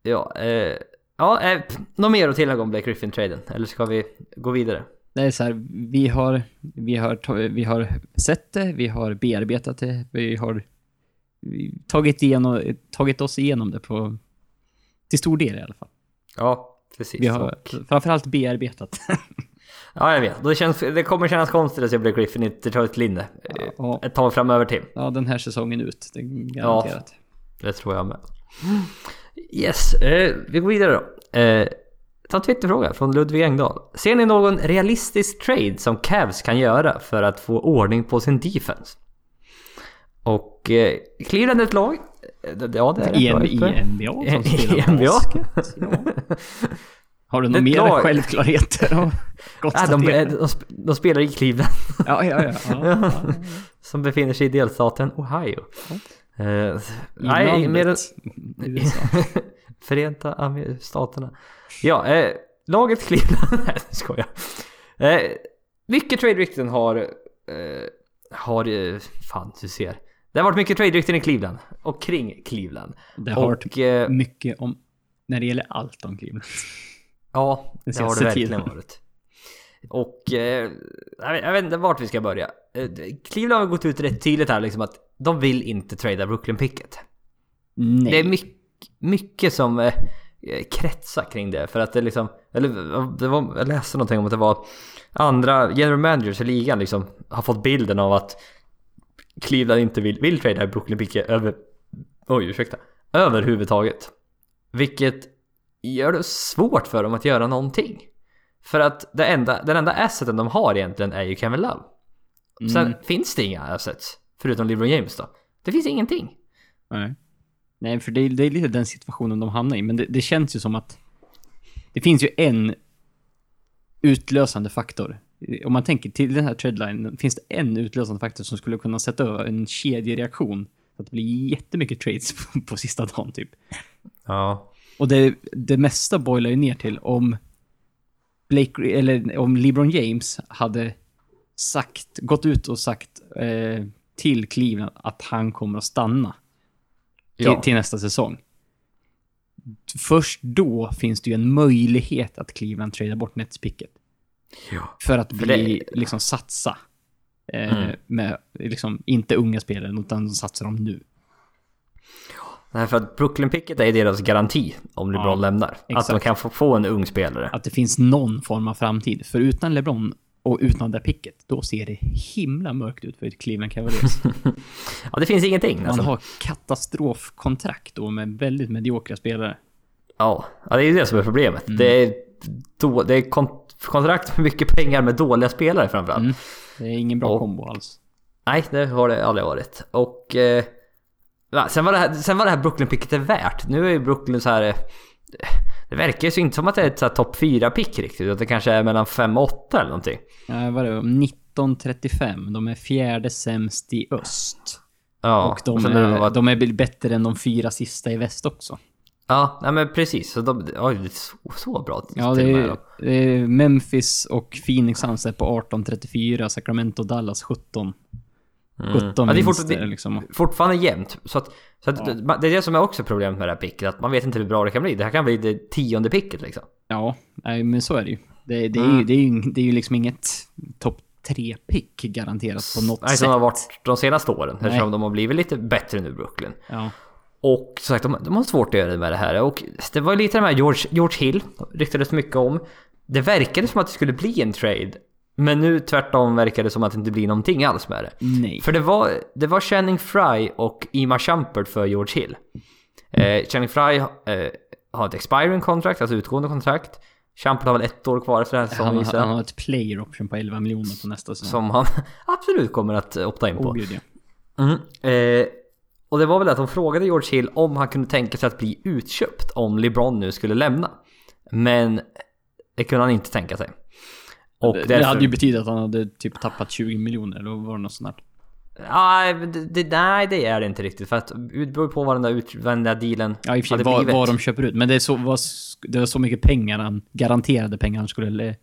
ja, eh, ja, eh, något mer att tillägga om Blake Griffin-traden? Eller ska vi gå vidare? Det är så här, vi har, vi har, vi har sett det, vi har bearbetat det, vi har tagit, igenom, tagit oss igenom det på, till stor del i alla fall. Ja, precis. Vi har Och- framförallt bearbetat. Ja, jag vet. Det, känns, det kommer kännas konstigt att se Blake Griffin i Detroit-linne eh, Ja. ett tag framöver till. ja, den här säsongen ut, det är garanterat. Det tror jag med. Yes, eh, vi går vidare då. Eh, ta en Twitterfråga från Ludvig Engdahl. Ser ni någon realistisk trade som Cavs kan göra för att få ordning på sin defense? Och eh, Cleveland är ett lag. Eh, Ja, det är I, lag. I NBA som I spelar NBA? basket. Ja. Har du några är mer lag. självklarheter att Ah, de, konstatera? de, de spelar i Cleveland. Ja, ja, ja. ja. som befinner sig i delstaten Ohio. Eh, I nej, mer än... Förenta Amer- Staterna. Ja, eh, laget Cleveland... Nej, jag skojar. Eh, mycket trade-rykten har... Eh, har... Eh, fan, du ser. Det har varit mycket trade-rykten i Cleveland. Och kring Cleveland. Det har varit Och... Eh, mycket om, när det gäller allt om Cleveland. Ja, det har det verkligen tiden. varit. Och... Eh, jag, vet, inte vart vi ska börja. Eh, Cleveland har gått ut rätt tydligt här liksom att de vill inte trada Brooklyn Picket. Nej. Det är mycket, mycket som eh, kretsar kring det. För att det liksom, eller det var, jag läste någonting om att det var andra general managers i ligan liksom har fått bilden av att Cleveland inte vill, vill trada Brooklyn Picket över, oj ursäkta, överhuvudtaget. Vilket gör det svårt för dem att göra någonting. För att det enda, den enda asseten de har egentligen är ju Kevin Love. Sen Mm. finns det inga assets, förutom LeBron James då. Det finns ingenting. Nej. Nej, för det är, det är lite den situationen de hamnar i. Men det, det känns ju som att det finns ju en utlösande faktor. Om man tänker till den här treadline, finns det en utlösande faktor som skulle kunna sätta över en kedjereaktion. Så att det blir jättemycket trades på, på sista dagen typ. Ja. Och det, det mesta boilar ju ner till om Blake, eller om LeBron James hade sagt, gått ut och sagt eh, till Cleveland att han kommer att stanna till, Ja. till nästa säsong. Först då finns det ju en möjlighet att Cleveland tradar bort netspicket. ja. För att bli, liksom satsa. Eh, Mm. Med, liksom, inte unga spelare, utan de satsar dem nu. Nej, för att Brooklyn Picket är deras garanti om LeBron Ja, lämnar. Att de exakt. kan få, en ung spelare. Att det finns någon form av framtid. För utan LeBron och utan det picket, då ser det himla mörkt ut för Cleveland Cavaliers. Ja, det finns ingenting. Man Alltså. har katastrofkontrakt då med väldigt mediokra spelare. Ja, ja, det är ju det som är problemet. Mm. Det är, då, det är kon- kontrakt med mycket pengar med dåliga spelare framförallt. Mm. Det är ingen bra Och- kombo alls. Nej, det har det aldrig varit. Och... Eh, va, sen, var det här, sen var det här Brooklyn picket är värt. Nu är ju Brooklyn så här... eh, Det verkar ju inte som att det är ett topp 4-pick riktigt. Utan det kanske är mellan 5 och 8 eller någonting. Ja, vad det? 1935. De är fjärde sämst i öst. Ja, och de det är, var- de är bättre än de fyra sista i väst också. Ja, nej men precis. Så de, oj, det är så, så bra Ja, det och är, det är Memphis och Phoenix Suns är på 18-34, Sacramento och Dallas 17. 17 Mm. Ja, det är vinster fort- liksom. fortfarande jämnt. Så, att, så att, det det är det som är också problemet med det här picket. Att man vet inte hur bra det kan bli. Det här kan bli det tionde picket liksom. Ja, nej, men så är det ju. Det, det, är, Mm. ju, det, är, ju, det är ju liksom inget topp 3-pick garanterat på något Nej, sätt. som har varit de senaste åren. Nej. Eftersom de har blivit lite bättre nu, Brooklyn. Ja. Och som sagt, de, de har svårt att göra det med det här. Och det var lite det här George, George Hill, ryktades mycket om. Det verkade som att det skulle bli en trade. Men nu tvärtom verkar det som att det inte blir någonting alls med det. Nej. För det var, det var Channing Fry och Ima Shumpert för George Hill. Eh, Channing Fry eh, har ett expiring contract, alltså utgående kontrakt. Shumpert har väl ett år kvar efter den här säsongen han, han har ett player option på 11 miljoner på nästa säsong. Som han absolut kommer att opta in på. Åh gud ja. Mm. Eh, och det var väl att de frågade George Hill om han kunde tänka sig att bli utköpt om LeBron nu skulle lämna. Men det kunde han inte tänka sig. Och det, därför... det hade ju betytt att han hade typ tappat 20 miljoner eller var det något sånt där? Ja, det, nej, det är det inte riktigt. För att det beror på vad den där utvändiga dealen Ja, i hade vad, blivit. vad de köper ut. Men det, är så, var, det var så mycket pengar han, garanterade pengar han skulle...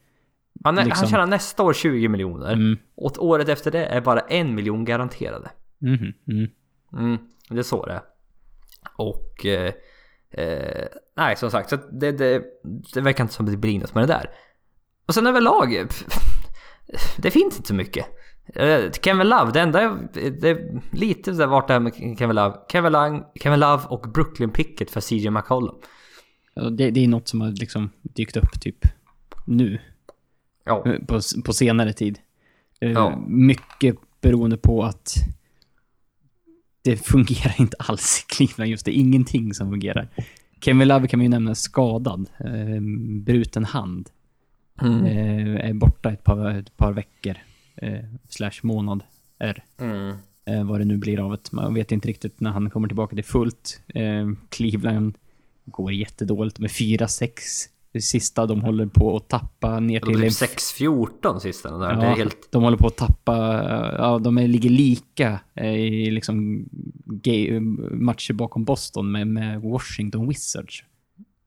han, liksom- han tjänar nästa år 20 miljoner. Mm. Och året efter det är bara en miljon garanterade. Mhm, mm. Mm, det är så det är. Och... Eh, eh, nej, som sagt, så det, det, det verkar inte som att det blir något med det där. Och sen överlag... Det finns inte så mycket. Eh, Kevin Love, det enda det är lite där vart det här med Kevin Love. Kevin Love, Kevin Love och Brooklyn Picket för CJ McCollum. Det, det är något som har liksom dykt upp typ nu. Ja. På, på senare tid. Eh, Ja. Mycket beroende på att det fungerar inte alls i Cleveland just det. är Ingenting som fungerar. Kevin Love kan man ju nämna skadad. Eh, bruten hand. Mm. Eh, är borta ett par, ett par veckor. Eh, slash månad. Är. Mm. Eh, vad det nu blir av det. Man vet inte riktigt när han kommer tillbaka till fullt. Eh, Cleveland går jättedåligt med 4-6 det sista. De håller på att tappa ner till... blev en- 6-14 sista. Den där. Ja, Det är helt... De håller på att tappa... Ja, de är, ligger lika eh, i liksom matcher bakom Boston med, med Washington Wizards.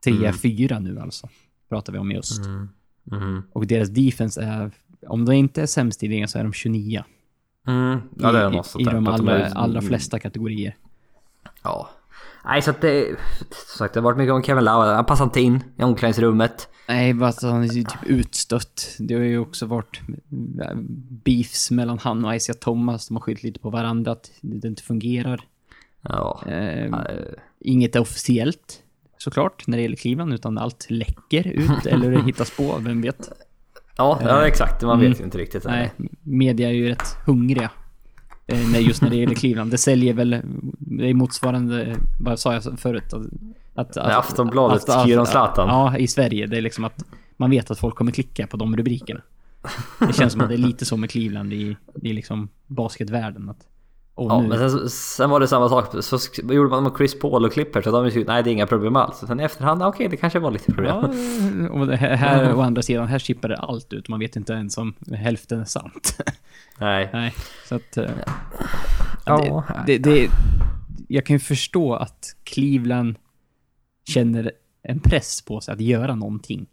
3-4 nu alltså. Pratar vi om just. Mm. Mm. Och deras defense är... Om de inte är sämst i ligan så är de 29. Mm. Ja, det är de I, också. i, i de Att allra, är- allra flesta kategorier. Ja. Nej, så att det... Som sagt, det har varit mycket om Kevin Love. Han passar inte in i omklädningsrummet. Nej, bara att han är ju typ utstött. Det har ju också varit äh, beefs mellan han och Isaiah Thomas. De har skyllt lite på varandra att det inte fungerar. Ja. Eh, Inget är officiellt såklart när det gäller Cleveland, utan allt läcker ut eller hittas på, vem vet? Ja, ja exakt. Man vet Mm. ju inte riktigt. Nej, media är ju rätt hungriga. eh, Just när det gäller Cleveland. Det säljer väl, det är motsvarande, vad sa jag förut? Att, att, När Aftonbladet skriver om Zlatan. Ja, i Sverige. Det är liksom att man vet att folk kommer klicka på de rubrikerna. Det känns som att det är lite så med Cleveland i, i liksom basketvärlden. Att Och Ja, nu, men sen, sen var det samma sak. Så gjorde man med Chris Paul och Clippers och de tyckte nej det är inga problem alls. Sen i efterhand, okej det kanske var lite problem. ja, och det här, här å andra sidan, här chippar det allt ut. Man vet inte ens om hälften är sant. Nej. Nej, så att... eh, Ja, det, det, jag kan ju förstå att Cleveland känner en press på sig att göra någonting.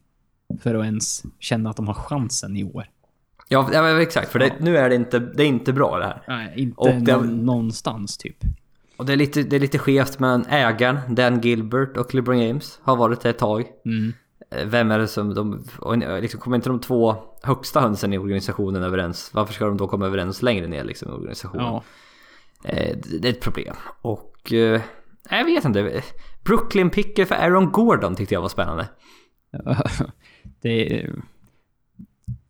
För att ens känna att de har chansen i år. Ja, ja men exakt. För det, nu är det inte, det är inte bra det här. Nej, inte Och det- någon, någonstans typ. Och det är lite, det är lite skevt men ägaren, Dan Gilbert och LeBron James har varit det ett tag. Mm. Eh, Vem är det som de... och Liksom, kommer inte de två högsta hönsen i organisationen överens? Varför ska de då komma överens längre ner liksom, i organisationen? Ja. Eh, det det är ett problem. Och... Eh, jag vet inte. Brooklyn picker för Aaron Gordon tyckte jag var spännande. det, är,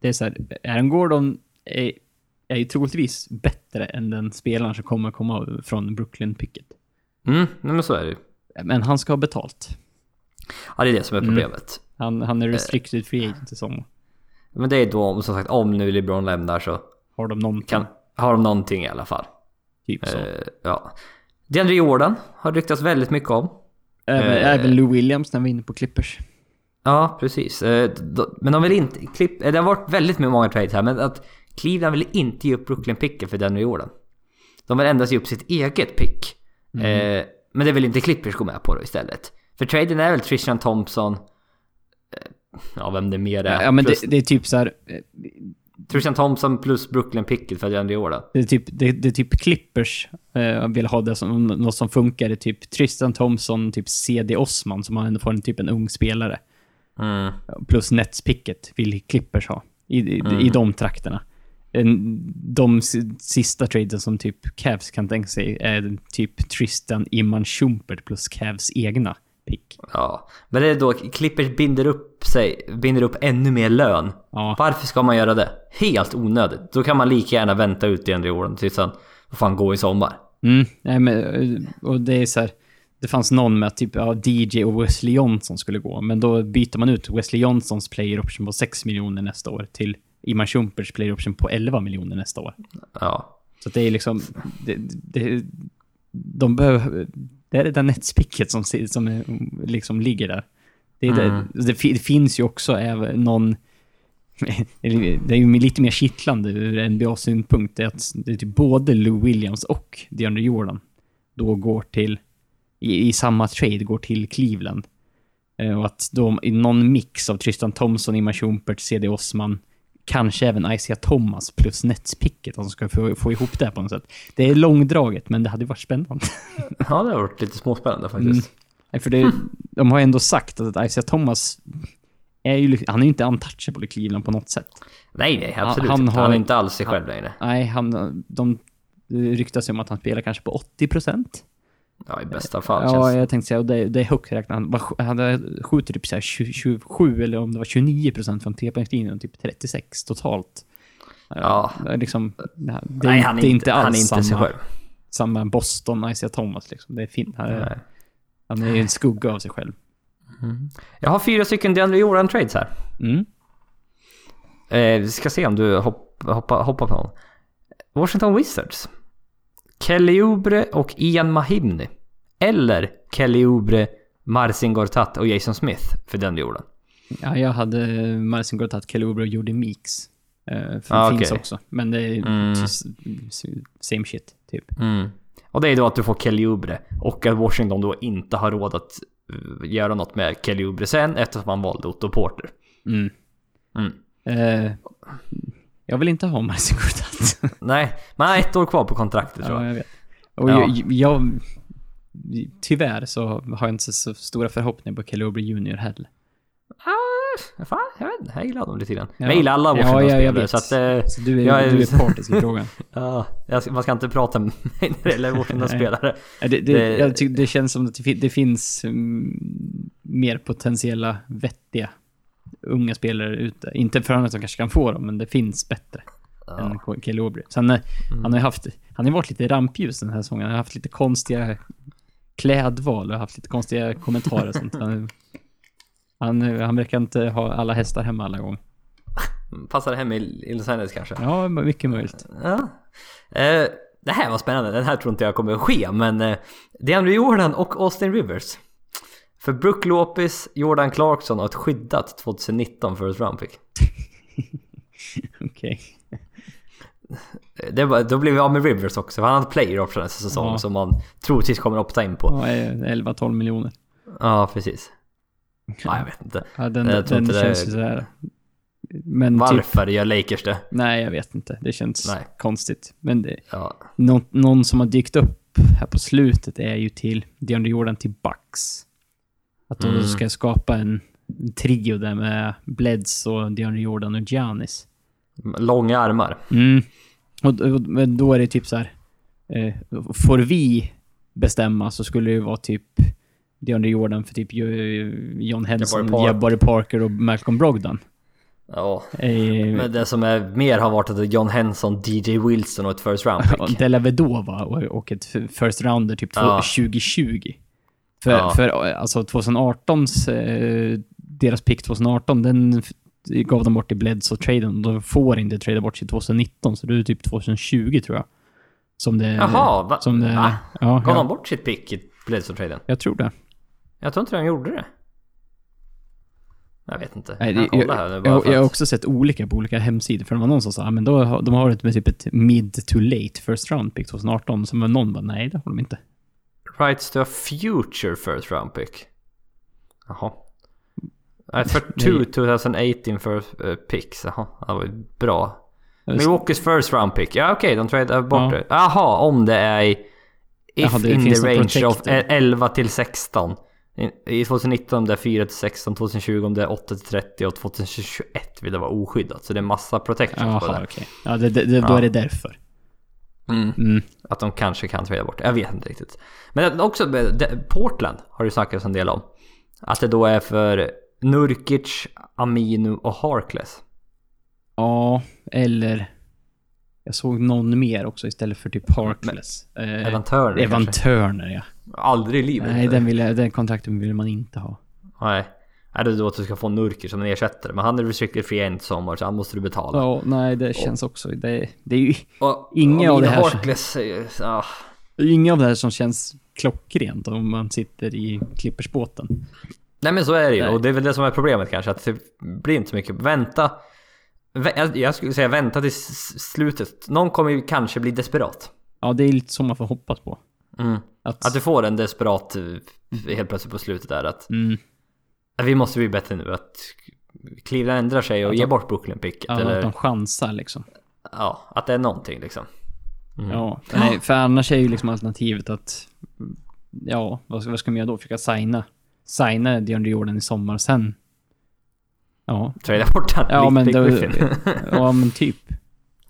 det är så här, Aaron Gordon är, är ju troligtvis bättre än den spelaren som kommer komma från Brooklyn Picket. Mm, nej, men så är det ju. Men han ska ha betalt. Ja, det är det som är Mm. problemet. Han, han är restricted free agent i sommar. Men det är då, som sagt, om nu LeBron lämnar så Har de någonting? kan, har de någonting i alla fall. Typ så. Eh, ja. DeAndre Jordan har ryktats väldigt mycket om. även, eh, även Lou Williams när vi är inne på Clippers. Ja, precis. Eh, Men de vill inte... Klipp, eh, det har varit väldigt många trades här, men att Cleveland vill inte ge upp Brooklyn picket för DeAndre Jordan. De vill endast ge upp sitt eget pick. Eh, men det vill inte Clippers gå med på då istället. För traden är väl Trishan Thompson... Ja, vem det mer är. Ja, men plus, det, det är typ så här. Trishan Thompson plus Brooklyn picket för DeAndre Jordan. Det är typ, det, det är typ Clippers eh, vill ha det som något som funkar. Det är typ Tristan Thompson, typ CD Osman som har ändå får en typ en ung spelare. Mm. Plus Nets picket vill Clippers ha. I, i, Mm. i de trakterna. De sista traden som typ Cavs kan tänka sig är typ Tristan Iman Schumpert plus Cavs egna pick. Ja, men det är då Clippers binder upp sig, binder upp ännu mer lön. Ja. Varför ska man göra det? Helt onödigt. Då kan man lika gärna vänta ut DeAndre Jordan tills han vad fan gå i sommar. Mm, nej men, och det är så här, det fanns någon med att typ, ja, DJ och Wesley Johnson skulle gå, men då byter man ut Wesley Johnsons player option på 6 miljoner nästa år till Iman Schumperts player option på 11 miljoner nästa år. Ja. Så det är liksom, det, det, de behöver, det är det där netspicket som, som liksom ligger där. Det, Mm. det, det, fi- det finns ju också även någon, det är ju lite mer kittlande ur NBA-synpunkt, det är att det är typ både Lou Williams och DeAndre Jordan då går till, i, i samma trade, går till Cleveland. Eh, Och att de i någon mix av Tristan Thompson, Iman Schumpert, CD Osman, kanske även Isaiah Thomas plus Netspicket, att de ska få, få ihop det på något sätt. Det är långdraget, men det hade varit spännande. ja, det har varit lite småspännande faktiskt. Mm. För det, de har ändå sagt att Isaiah Thomas är ju, han är ju inte untouchable i Cleveland på något sätt. Nej, nej, absolut Han inte. har- Han är inte alls sig själv längre. Nej, han, de, ryktas om att han spelar kanske på 80 procent. Ja, i bästa fall Ja, känns det. jag tänkte säga, och det, det är högt räknat. Han, hade skjutit typ så här 20, 27 eller om det var 29 procent från trepoängslinjen typ 36 totalt. Ja. Det är liksom, det, är- Nej, han är inte, inte alls han är inte samma, själv. samma Boston Isaiah Thomas liksom. Det är fint. Han, är- han är ju en skugga av sig själv. Jag har fyra stycken DeAndre Jordan-trades här. Mm. Eh, vi ska se om du hopp, hoppa, hoppar på någon. Washington Wizards. Kelly Oubre och Ian Mahimny. Eller Kelly Oubre, Marcin Gortat och Jason Smith för DeAndre Jordan. Ja, jag hade Marcin Gortat, Kelly Oubre och Jordi Meeks. Uh, för Ah, det finns okej. också. Men det är Mm. same shit, typ. Mm. Och det är då att du får Kelly Oubre och att Washington då inte har råd att eh, göra något med Kelly Oubre sen eftersom man valde Otto Porter. Mm. Mm. Eh, jag vill inte ha Marcin Gortat. Nej, man har ett år kvar på kontraktet tror ja, jag. jag vet. Och Ja. jag, jag... Tyvärr så har jag inte så stora förhoppningar på Kelly Oubre Jr heller. Ah, fan, jag vet inte. Jag gillar dem lite grann. Ja. Jag gillar alla Ja, Washington-spelare jag- jag så att... Eh, Så du är, Jag är- du är partisk i frågan. ja, jag ska- man ska inte prata med mig när det gäller Washington-spelare. Ja, Det, det, Det- jag tycker det känns som att det, fin- det finns mm, mer potentiella vettiga unga spelare ute. Inte för att de kanske kan få dem, men det finns bättre än Kelly. Sen, Mm. han har ju haft, han har varit lite rampljus den här säsongen. Han har haft lite konstiga klädval och haft lite konstiga kommentarer och sånt. Han, han, han verkar inte ha alla hästar hemma alla gånger. Passar hem i Los Angeles kanske. Ja, mycket möjligt. Ja. Eh, det här var spännande, den här tror inte jag kommer att ske, men eh, DeAndre Jordan och Austin Rivers. För Brook Lopez, Jordan Clarkson och ett skyddat 2019 first round pick. Okej. Det var, då blev vi av med Rivers också, för han hade player option nästa säsong Ja. som man troligtvis kommer opta in på. Ja, eh, 11-12 miljoner. Ja, precis. Ja, jag vet inte. Ja, den, Jag den det- känns ju sådär. Men typ, Varför gör Lakers det? nej jag vet inte. Det känns Nej. konstigt. Men det, Ja, någon, någon som har dykt upp här på slutet är ju till DeAndre Jordan till Bucks. Att de Mm. ska skapa en, en trio där med Bleds och DeAndre Jordan och Giannis. Långa armar. Mm. Och, och, då är det typ så här. Eh, får vi bestämma så skulle det vara typ DeAndre Jordan för typ ju- John Henson, Jabari Parker. Och Malcolm Brogdon. Ja, Eh, men det som är mer har varit att John Henson, DJ Wilson och ett first round pick. Delavedova och, och ett first rounder typ Ja. 2020. För, Ja. för alltså 2018s, eh, deras pick 2018, den gav de bort i Bledsoe-traden. De får inte trada bort till 2019, så det är typ 2020 tror jag. Som det... Jaha, va? Som det, va? Ja, Gav ja, de bort sitt pick i Bledsoe-traden? jag tror det. Jag tror inte de gjorde det. Jag vet inte. Nej, jag jag, här nu bara jag, för jag har att- också sett olika på olika hemsidor. För det var någon som sa att men då, har- de har ett med typ ett mid to late first round pick 2018. Som var någon bara, nej det har de inte. Rights to a future first round pick. Jaha. Nej, för Nej. two 2018 first uh, picks. Jaha, det var ju bra. Milwaukees first round pick. Ja okej, de tradar bort Ja. det. Jaha, om det är i... If Jaha, det in the range of protected. 11 till 16. I- I 2019 om det är 4 till 16, 2020 om det är 8 till 30 och 2021 vill det vara oskyddat. Så det är massa protection på Jaha, det. okej. Ja, det, det, det, då Ja. är det därför. Mm. Mm. Att de kanske kan trada bort. Jag vet inte riktigt. Men också det- Portland har det snackats en del om. Att det då är för Nurkic, Aminu och Harkless. Ja, eller... Jag såg någon mer också istället för typ Harkless. Eh, Evan Turner Evan kanske. Turner, ja. Aldrig i livet. Nej, den, vill den kontrakten vill man inte ha. Nej. Nej, det är då att du ska få Nurkic som en ersättare. Men han är restricted free agent sommar så han måste du betala. Ja, nej, det känns också... Det, det är ju Och, Inga och av det här- Harkless är det är ju inget av det här som känns klockrent om man sitter i klippersbåten. Nej men så är det ju. Nej. Och det är väl det som är problemet kanske. Att det blir inte så mycket. Vänta. Vä- Jag- skulle säga vänta till slutet. Någon kommer ju kanske bli desperat. Ja, det är lite som man får hoppas på. Mm. Att, Att du får en desperat eh, helt plötsligt på slutet där att mm, att vi måste bli bättre nu. Att Cleveland ändrar sig och Att ger de- bort Brooklyn-picket. ja, att eller de chansar liksom. ja, att det är någonting liksom. Mm. Ja, nej, för annars är ju liksom alternativet att... Ja, vad ska, vad ska man göra då? Försöka signa? Signa DeAndre Jordan i sommar sen... Ja, Trada bort han. Ja, men då- ja men typ.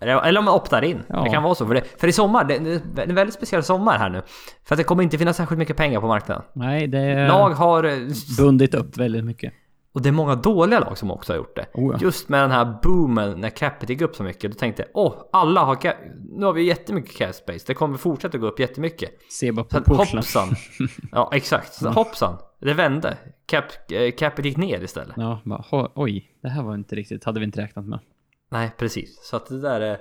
Eller om man optar in. Ja. Det kan vara så. För, det, för i sommar, det, det är en väldigt speciell sommar här nu. För att det kommer inte finnas särskilt mycket pengar på marknaden. Nej, det Lag har... eh, bundit upp väldigt mycket. Och det är många dåliga lag som också har gjort det. Oh ja. Just med den här boomen när capita gick upp så mycket. Då tänkte jag, åh, alla har cap... Nu har vi jättemycket cap space. Det kommer fortsätta gå upp jättemycket. Se bara på Portland. hoppsan. Ja, exakt. Så hoppsan. Det vände. Cap, eh, capita gick ner istället. Ja, bara, oj, det här var inte riktigt, hade vi inte räknat med. Nej, precis. Så att det där är...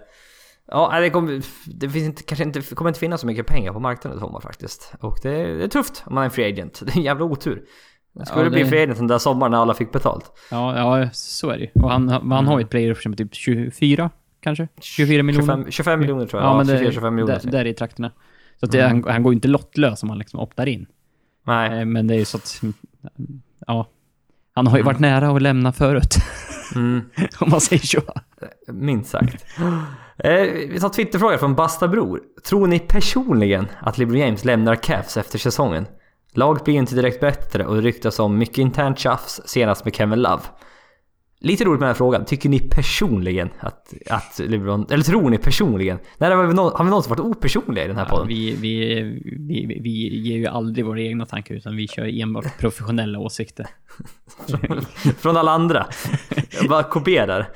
Ja, nej, det, kommer, det finns inte, kanske inte, kommer inte finnas så mycket pengar på marknaden i sommar faktiskt. Och det, är- det är tufft om man är en free agent. Det är en jävla otur. Skulle Ja, det bli free agent den där sommaren när alla fick betalt? Ja, ja så är det ju. Och han, han Mm. har ju ett player option på typ 24, kanske? 24 miljoner? 25, 25 miljoner tror jag. Ja, Ja, men det, 24-25 miljoner. där, där i trakterna. Så att det, Mm. han, han går ju inte lottlös om han liksom optar in. Nej. Eh, Men det är ju så att, ja. Han har ju varit nära att lämna förut, Mm. om man säger så. Minst sagt. Eh, vi tar Twitterfråga från Basta Bror. Tror ni personligen att LeBron James lämnar Cavs efter säsongen? Laget blir inte direkt bättre och det ryktas om mycket internt tjafs, senast med Kevin Love. Lite roligt med den här frågan. Tycker ni personligen att, att LeBron... Eller tror ni personligen? Nej, har vi, nå- har vi någonsin varit opersonliga i den här Ja, podden? vi, vi, vi, vi, ger ju aldrig våra egna tankar, utan vi kör enbart professionella åsikter. Från alla andra. Jag bara kopierar.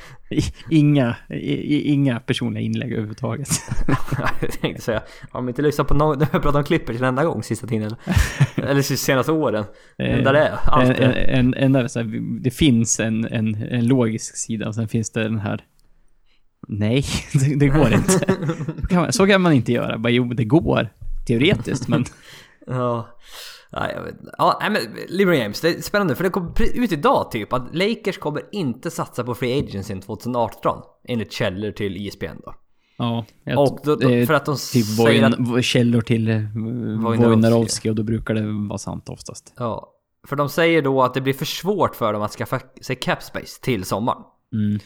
Inga, inga personliga inlägg överhuvudtaget. Jag tänkte säga, de inte lyssnat på någon... Jag pratat om Clippers en enda gång sista tiden. Eller, senaste åren. Men där är allt en, det. en, en, en, så här, det finns en, en, en logisk sida och sen finns det den här Nej, det, det går inte. Så kan, man, så kan man inte göra. Bara, jo, det går. Teoretiskt, men... Ja. Nej, jag vet. Ja, nej, men LeBron James, det är spännande för det kom ut idag typ att Lakers kommer inte satsa på Free Agency 2018 enligt källor till E ESPN då. Ja, jag, Och då, då, för att de typ säger att... Källor till eh, Wojnarowski och då brukar det vara sant oftast. Ja, för de säger då att det blir för svårt för dem att skaffa sig cap space till sommaren. Mm.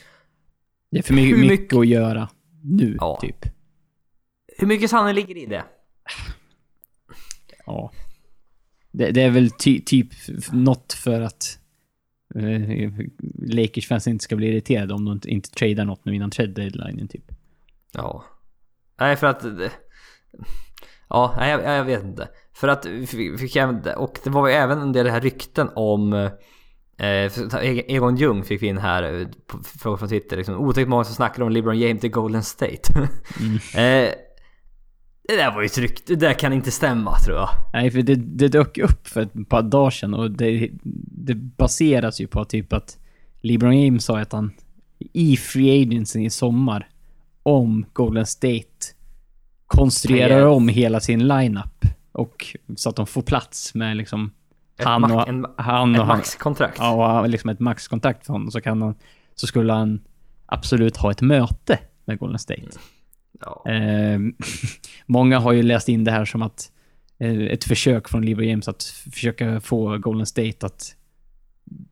Det är för mycket, mycket- mycket att göra nu, Ja. typ. Hur mycket sanning ligger i det? Ja. Det, det är väl ty, typ något för att eh, Lakers-fans inte ska bli irriterade om de inte, inte tradar något nu innan trade deadline typ. Ja. Nej, för att... det- Ja, nej, jag, jag vet inte. För att vi fick även, och det var ju även en del här rykten om eh, för- Egon Ljung fick vi in här eh, på frågor från Twitter. Liksom, otäckt många som snackar om LeBron James till Golden State. eh, det där var ju rykte, det där kan inte stämma tror jag. Nej, för det, det dök upp för ett par dagar sedan och det, det baseras ju på typ att LeBron James sa att han i Free Agency i sommar om Golden State konstruerar Trade. om hela sin lineup och så att de får plats med liksom Ett han och en- han Ett och maxkontrakt. ja, och liksom ett maxkontrakt för honom så kan han så skulle han absolut ha ett möte med Golden State. Ja. Eh, många har ju läst in det här som att eh, ett försök från LeBron James att försöka få Golden State att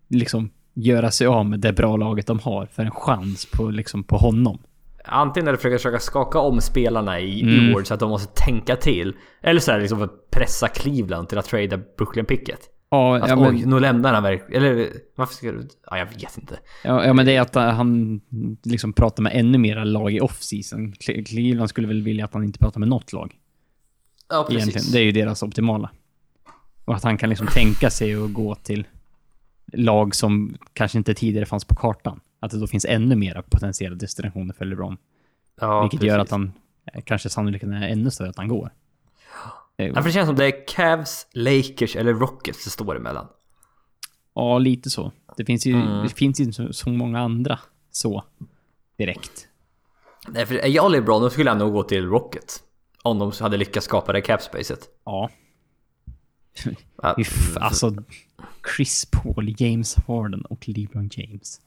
liksom göra sig av med det bra laget de har för en chans på, liksom, på honom. Antingen är det försöka försöka skaka om spelarna i Mm. år så att de måste tänka till. Eller så är det liksom för att pressa Cleveland till att trada Brooklyn Picket. Ja, Alltså, ja, men, oj, nu lämnar han verkligen... Eller varför ska du... Ja, jag vet inte. ja, ja, men det är att eh, han liksom pratar med ännu mera lag i off-season. Cle- Cleveland skulle väl vilja att han inte pratar med något lag. Ja, Egentligen. Det är ju deras optimala. Och att han kan liksom tänka sig att gå till lag som kanske inte tidigare fanns på kartan. Att det då finns ännu mera potentiella destinationer för LeBron. Ja, vilket precis. gör att han eh, kanske sannolikheten är ännu större att han går. Ja, för det känns som det är Cavs, Lakers eller Rockets det står emellan. Ja, lite så. Det finns ju, Mm. det finns ju så, så många andra så direkt. Nej, för är jag LeBron då skulle jag nog gå till Rockets. Om de hade lyckats skapa det capspacet. Ja. Uff, alltså Chris Paul, James Harden och LeBron James.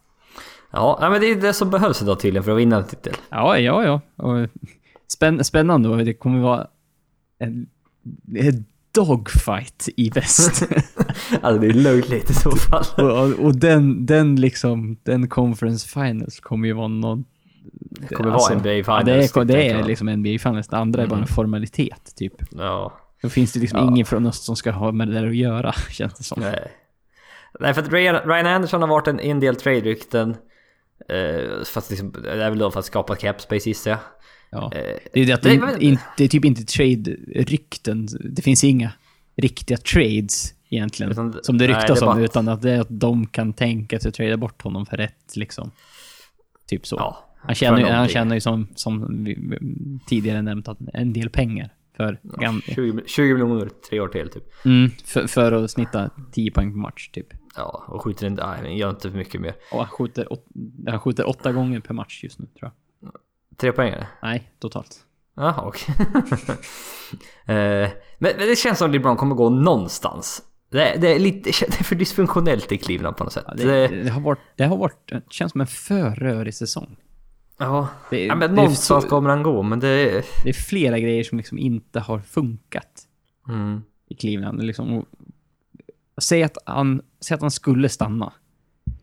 Ja, men det är det som behövs idag tydligen för att vinna en titel. Ja, ja, ja. Och spänn, spännande och det kommer vara en, en dogfight i väst. Alltså det är löjligt i så fall. och, och, den, den liksom, den conference finals kommer ju vara någon... Det kommer vara NBA Finals. Ja, det är, det är liksom NBA finals. Det andra är bara en formalitet, typ. Ja. Då finns det liksom Ja. ingen från öst som ska ha med det där att göra, känns det som. Nej. Nej, för att Ryan, Anderson har varit en, en del trade-rykten. Eh, fast liksom, det är väl då för att skapa cap space gissar jag. Ja. Eh, Det är det att det- det, in, det är typ inte trade-rykten. Det finns inga riktiga trades egentligen. Utan det- som det nej, ryktas det är om. bara- Utan att det är att de kan tänka sig att trada bort honom för rätt liksom. Typ så. Ja. han tjänar, ju, han tjänar ju som, som tidigare nämnt att en del pengar. För, gam, 20, 20 miljoner, tre år till typ. mm, för, för att snitta 10 poäng per match typ. Ja, och skjuter inte, nej, gör inte för mycket mer. Och han skjuter, åt, han skjuter åtta gånger per match just nu tror jag. Tre poängare? Nej, totalt. Jaha, okej. eh, men, men det känns som LeBron kommer gå någonstans. Det, det, är lite, det är för dysfunktionellt i Cleveland på något sätt. Ja, det, det, har varit, det har varit, det känns som en för rörig säsong. ja. Det, ja, men är någonstans så- kommer han gå, men det... är- Det är flera grejer som liksom inte har funkat Mm. i Cleveland. Liksom, säg, att han, säg att han skulle stanna.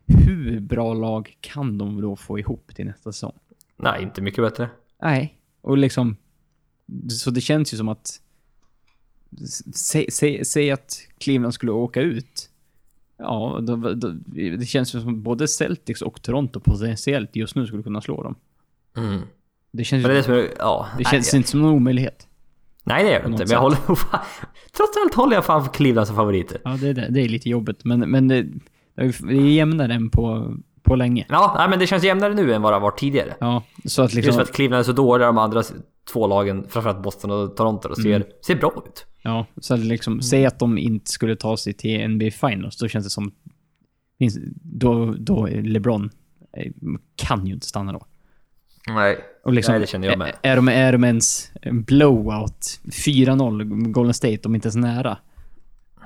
Hur bra lag kan de då få ihop till nästa säsong? Nej, inte mycket bättre. Nej, och liksom... Så det känns ju som att... Säg, säg, säg att Cleveland skulle åka ut. Ja, då, då, det känns ju som både Celtics och Toronto potentiellt just nu skulle kunna slå dem. Mm. Det känns, det som ja. det nej, känns inte som någon omöjlighet. Nej det gör det inte, något men jag håller... Trots allt håller jag fan för Cleveland som favoriter. Ja, det är, det. det är lite jobbigt, men, men det, det är jämnare än på, på länge. Ja, nej, men det känns jämnare nu än vad det har varit tidigare. Ja, så att Just liksom... för att Cleveland är så dåliga, de andra två lagen, framförallt Boston och Toronto, då ser, Mm. ser bra ut. Ja, så att liksom, säg att de inte skulle ta sig till NBA Finals, då känns det som... Då, då LeBron kan ju inte stanna då. Nej. Och liksom, Nej, det känner jag med. Är, de, är de ens en blowout? 4-0 Golden State, de är inte ens nära.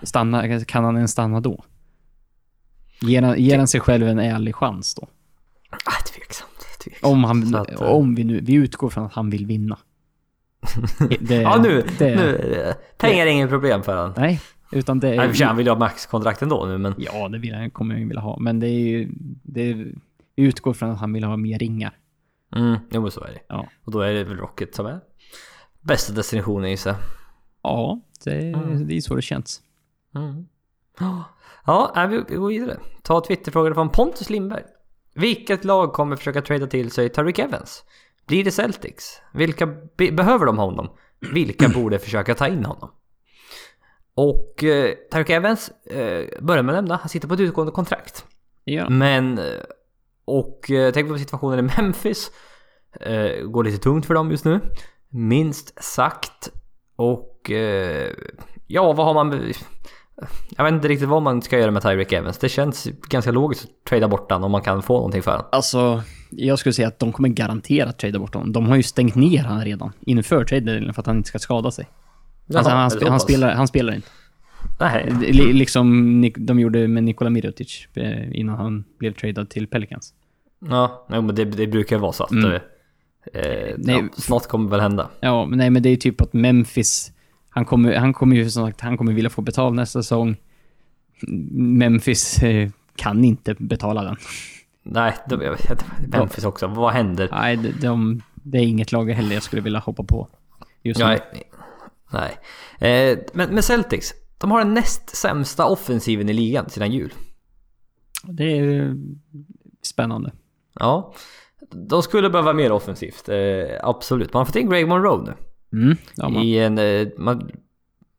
Stanna, kan han ens stanna då? Ger han, ger han sig själv en ärlig chans då? Ah, tveksamt. tveksamt. Om han, att, eh, om vi nu, vi utgår från att han vill vinna. Det, ja, nu, det, nu. eh, Pengar är inget problem för han. Nej, utan det sig, han vill ju ha maxkontrakt ändå nu, men... Ja, det vill han, kommer han vilja ha. Men det är ju... Det är, vi utgår från att han vill ha mer ringar. Mm, jo men så är det. Ja. Och då är det väl Rocket som är bästa destinationen gissar. Ja, det, Mm. det är så det känns. Mm. Ja, vi går vidare. Ta Twitterfrågan från Pontus Lindberg. Vilket lag kommer försöka trada till sig Tariq Evans? Blir det Celtics? Vilka be- behöver de honom? Vilka borde försöka ta in honom? Och eh, Tariq Evans, eh, börjar med att nämna, han sitter på ett utgående kontrakt. Ja. Men, eh, och eh, tänk på situationen i Memphis. Eh, går lite tungt för dem just nu. Minst sagt. Och eh, ja, vad har man... Jag vet inte riktigt vad man ska göra med Tyreek Evans. Det känns ganska logiskt att trada bort den om man kan få någonting för honom. Alltså, jag skulle säga att de kommer garanterat trada bort honom. De har ju stängt ner han redan inför traden för att han inte ska skada sig. Alltså, han, är han, spelar, han spelar inte. Nej. Li- Liksom de gjorde med Nikola Mirotic eh, innan han blev tradad till Pelicans. Ja, men det, det brukar vara så att... Mm. Eh, Nej. ja, snart kommer väl hända. Ja, men nej men det är ju typ att Memphis, han kommer, han kommer ju som sagt, han kommer vilja få betalt nästa säsong. Memphis eh, kan inte betala den. Nej, vet, Memphis också. Vad händer? Nej, de, de, det är inget lag heller jag skulle vilja hoppa på. Just. Nej. Nej. Eh, men, men Celtics, de har den näst sämsta offensiven i ligan sedan jul. Det är spännande. Ja. De skulle behöva mer offensivt, eh, absolut. Man fått in Greg Monroe nu. Mm, ja, I en... Eh, man,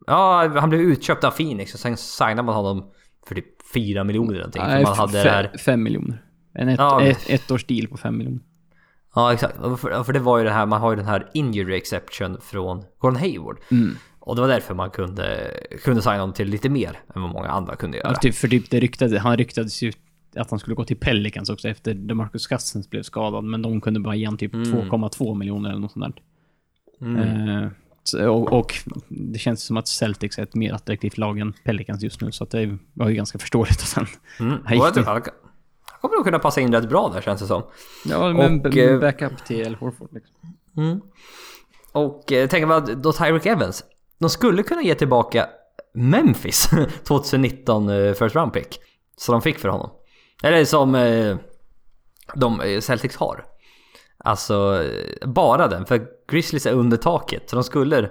ja, han blev utköpt av Phoenix och sen signade man honom för typ 4 miljoner eller någonting. nej, man hade här... fem miljoner. En ett, Ja, ett, ett års deal på fem miljoner. Ja, exakt. För, för det var ju det här, man har ju den här injury exception från Gordon Hayward. Mm. Och det var därför man kunde, kunde signa honom till lite mer än vad många andra kunde göra. Ja, typ, för typ det ryktade, han ryktades ju att han skulle gå till Pelicans också efter DeMarcus Cousins blev skadad. Men de kunde bara ge han typ 2,2 miljoner eller något sånt där. Mm. Eh, och, och det känns som att Celtics är ett mer attraktivt lag än Pelicans just nu. Så att det var ju ganska förståeligt att han... Mm. Han gick till- han, kommer nog kunna passa in rätt bra där känns det som. Ja, men Och, eh, backup till El Horford liksom. Och eh, tänk vad då Tyreek Evans, de skulle kunna ge tillbaka Memphis 2019 eh, first round pick. Så de fick för honom. Eller som de Celtics har. Alltså bara den, för Grizzlies är under taket. Så de skulle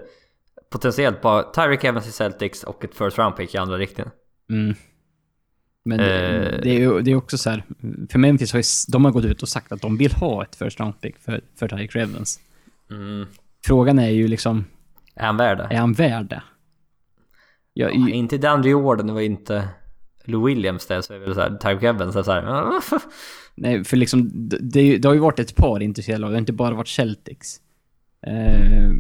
potentiellt bara Tyreek Evans i Celtics och ett first round pick i andra riktningen. Mm. Men det, Eh. det är ju det är också så här, för Memphis har ju, de har gått ut och sagt att de vill ha ett first round pick för, för Tyreek Evans. Mm. Frågan är ju liksom, Är han värd det? är han värd det? Jag, Ja, inte DeAndre Jordan och inte Lou Williams det så är det väl såhär, Tyreek Evans är såhär... Nej, för liksom, det, det, har ju varit ett par intresserade lag, det har inte bara varit Celtics. Eh,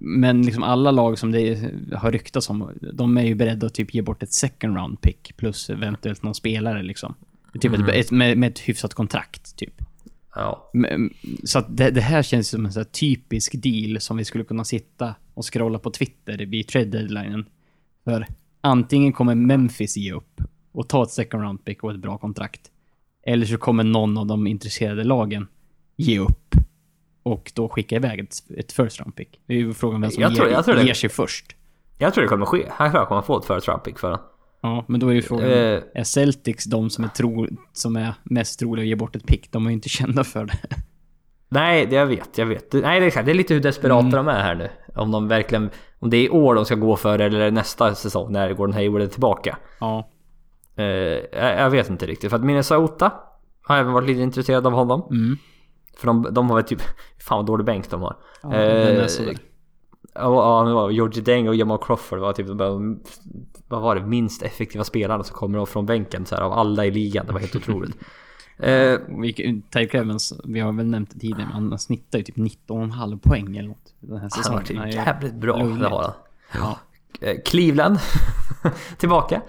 men liksom alla lag som det har ryktats om, de är ju beredda att typ ge bort ett second round pick plus eventuellt någon spelare liksom. Typ ett, ett, med, med ett hyfsat kontrakt, typ. Ja. Men- Så det, det här känns som en här typisk deal som vi skulle kunna sitta och scrolla på Twitter vid trade deadlinen. För antingen kommer Memphis ge upp och ta ett second round pick och ett bra kontrakt. Eller så kommer någon av de intresserade lagen ge upp och då skicka iväg ett, ett first round pick. Det är ju frågan vem som Jag tror- ger, jag tror det- ger sig först. Jag tror det kommer ske. Han tror kommer få ett first round pick för honom. Ja, men då är ju frågan, Eh. är Celtics de som är, tro, som är mest troliga att ge bort ett pick? De är ju inte kända för det. Nej, det jag vet, jag vet. Nej, det är exakt. Det är lite hur desperata Mm. de är här nu. Om de verkligen... Om det är i år de ska gå för eller nästa säsong när Gordon Hayward är tillbaka. Ja. Eh, jag, jag vet inte riktigt. För att Minnesota har även varit lite intresserad av honom. Mm. För de, de har väl typ... Fan vad dålig bänk de har. Ja, Eh. Ja, ja, det var Georgie Deng och Jamal Crawford var typ de vad var det, minst effektiva spelarna som kommer från bänken så här, av alla i ligan. Det var helt otroligt. Eh, Vi- Tyreek Evans, vi har väl nämnt det tidigare, men han snittar ju typ 19,5 poäng eller något den här han har säsongen. varit Han är ju jävligt bra, det har han. Ja. Eh, Cleveland tillbaka.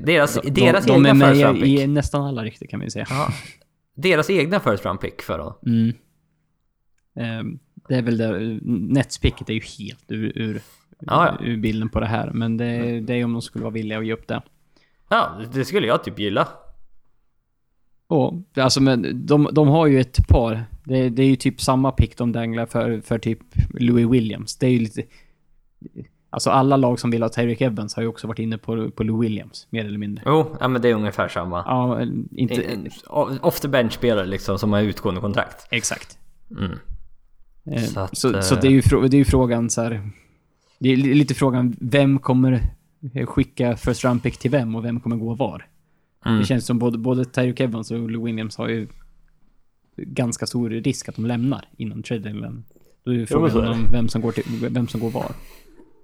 Deras, De, deras de, de egna är first round med i pick. nästan alla rykten kan vi säga. Ja. Deras egna first round pick för honom. Mm. Eh, det är väl det, Netspicket är ju helt ur, ur, Ja, ja. ur bilden på det här. Men det, det är om de skulle vara villiga att ge upp det. Ja, det skulle jag typ gilla. Och, alltså men de, de har ju ett par. Det, det är ju typ samma pick de danglar för, för typ Louis Williams. Det är ju lite... Alltså alla lag som vill ha Tyreek Evans har ju också varit inne på, på Louis Williams, mer eller mindre. Jo, ja, men det är ungefär samma. Ja, inte... Off the bench-spelare liksom som har utgående kontrakt. Exakt. Mm. Eh, Så att, så, så eh, det, är ju, det är ju frågan så här. Det är li- lite frågan, vem kommer skicka first round pick till vem och vem kommer gå var? Mm. Det känns som både, både Tyreek Evans och Lou Williams har ju ganska stor risk att de lämnar innan trade deadline. Då är ju frågan det. om vem som går, till, vem som går var.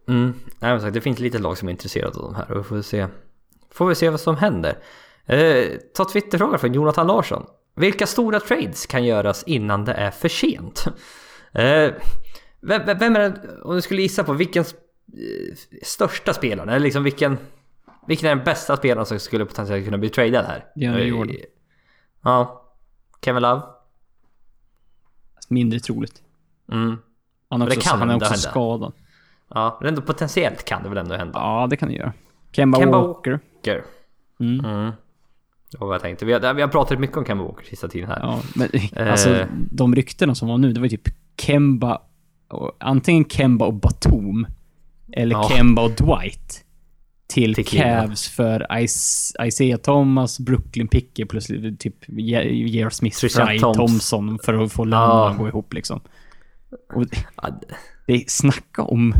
Mm. Nej, sagt, det finns lite lag som är intresserade av de här och vi får se, får vi se vad som händer. Eh, ta Twitterfrågan från Jonathan Larsson. Vilka stora trades kan göras innan det är för sent? Eh, vem, vem är det, om du skulle gissa på vilken eh, största spelaren, eller liksom vilken, vilken är den bästa spelaren som skulle potentiellt kunna bli tradad här? DeAndre Eh, Jordan. Ja. Kevin Love? Mindre troligt. Mm. Han är Men det också, kan han är också hända. skadad. Ja, men ändå potentiellt kan det väl ändå hända. Ja, det kan det göra. Kemba, Kemba Walker. Walker. Mm. Mm. Det var vad jag tänkte. Vi har, vi har pratat mycket om Kemba Walker sista tiden här. Ja, men Eh. alltså de ryktena som var nu, det var ju typ Kemba, och, antingen Kemba och Batum, eller Ja. Kemba och Dwight. Till, Till. Cavs för Is Isaiah Thomas, Brooklyn Picker plus typ J.R. Smith, Tristan Fry, Thompson. Thompson för att få lönerna Ja. att gå ihop liksom. Och det snacka om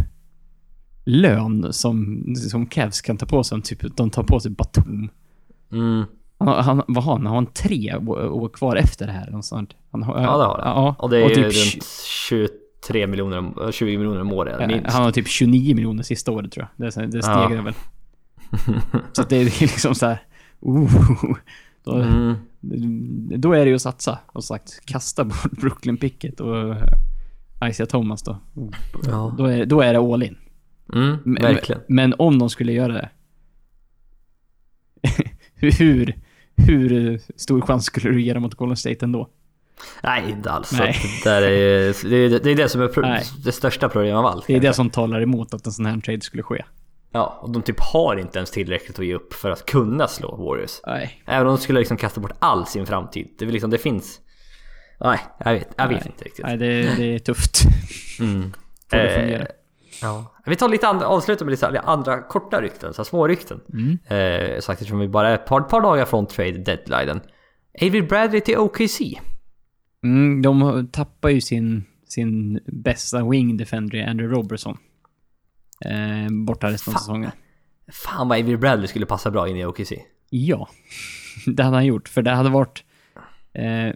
lön som, som Cavs kan ta på sig, typ de tar på sig Batum. Mm. Han, han, vad har han? Har han tre år kvar efter det här? Någonstans? Han har, Ja, det har han. Ja, Och det är typ runt 23 miljoner, om- 20 miljoner om året Ja, minst. Han har typ 29 miljoner sista året tror jag. Det, det stegrar Ja. väl. Så det är liksom så här. Oh, då, Mm. då är det ju att satsa. Och sagt, kasta bort Brooklyn Picket och Isaiah Thomas då. Ja. Då, är, då är det all in. Mm, Men-. Men om de skulle göra det. hur, hur stor chans skulle du ge dem mot Golden State ändå? Nej, inte alls. Nej. Det, är, det, är, det är det som är pro- det största problemet av allt. Det är kanske. det som talar emot att en sån här trade skulle ske. Ja, och de typ har inte ens tillräckligt att ge upp för att kunna slå Warriors. Nej. Även om de skulle liksom kasta bort all sin framtid. Det, liksom, det finns... Nej, jag vet, jag vet Nej. inte riktigt. Nej, det, det är tufft. Mm. Eh. Ja. Vi tar lite andra, avslutar med lite andra korta rykten, så här små rykten. Mm. Eh, sagt eftersom vi bara är ett par, par dagar från trade deadlinen. Avery Bradley till OKC. Mm, de tappar ju sin, sin bästa wing defender, Andrew Robertson. Eh, borta resten av säsongen. Fan vad Avery Bradley skulle passa bra in i OKC. Ja, det hade han gjort. För det hade varit eh,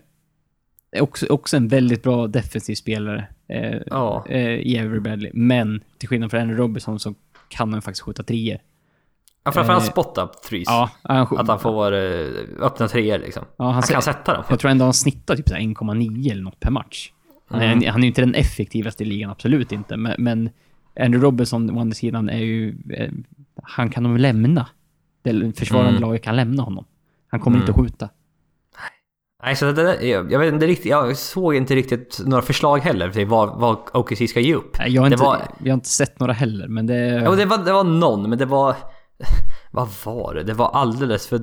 också, också en väldigt bra defensiv spelare eh, Ja. eh, i Avery Bradley. Men till skillnad från Andrew Robertson så kan han faktiskt skjuta treor. Ja, framförallt Eh, spot-up threes. Ja, han, Att han får eh, öppna treor liksom. ja, han, Han kan sätta dem. Jag tror ändå han snittar typ så här 1,9 eller något per match. Han är, Mm. han är ju inte den effektivaste i ligan, absolut inte. Men, men Andrew Robertson å andra sidan är ju... Eh, han kan nog lämna. Försvarande Mm. laget kan lämna honom. Han kommer Mm. inte skjuta. Nej, så det, där- jag, jag vet inte riktigt, jag såg inte riktigt några förslag heller till vad, vad OKC ska ge upp. Nej, Jag har, inte, var- jag har inte sett några heller, men det... Ja, det var, det var någon, men det var... Vad var det? Det var alldeles för...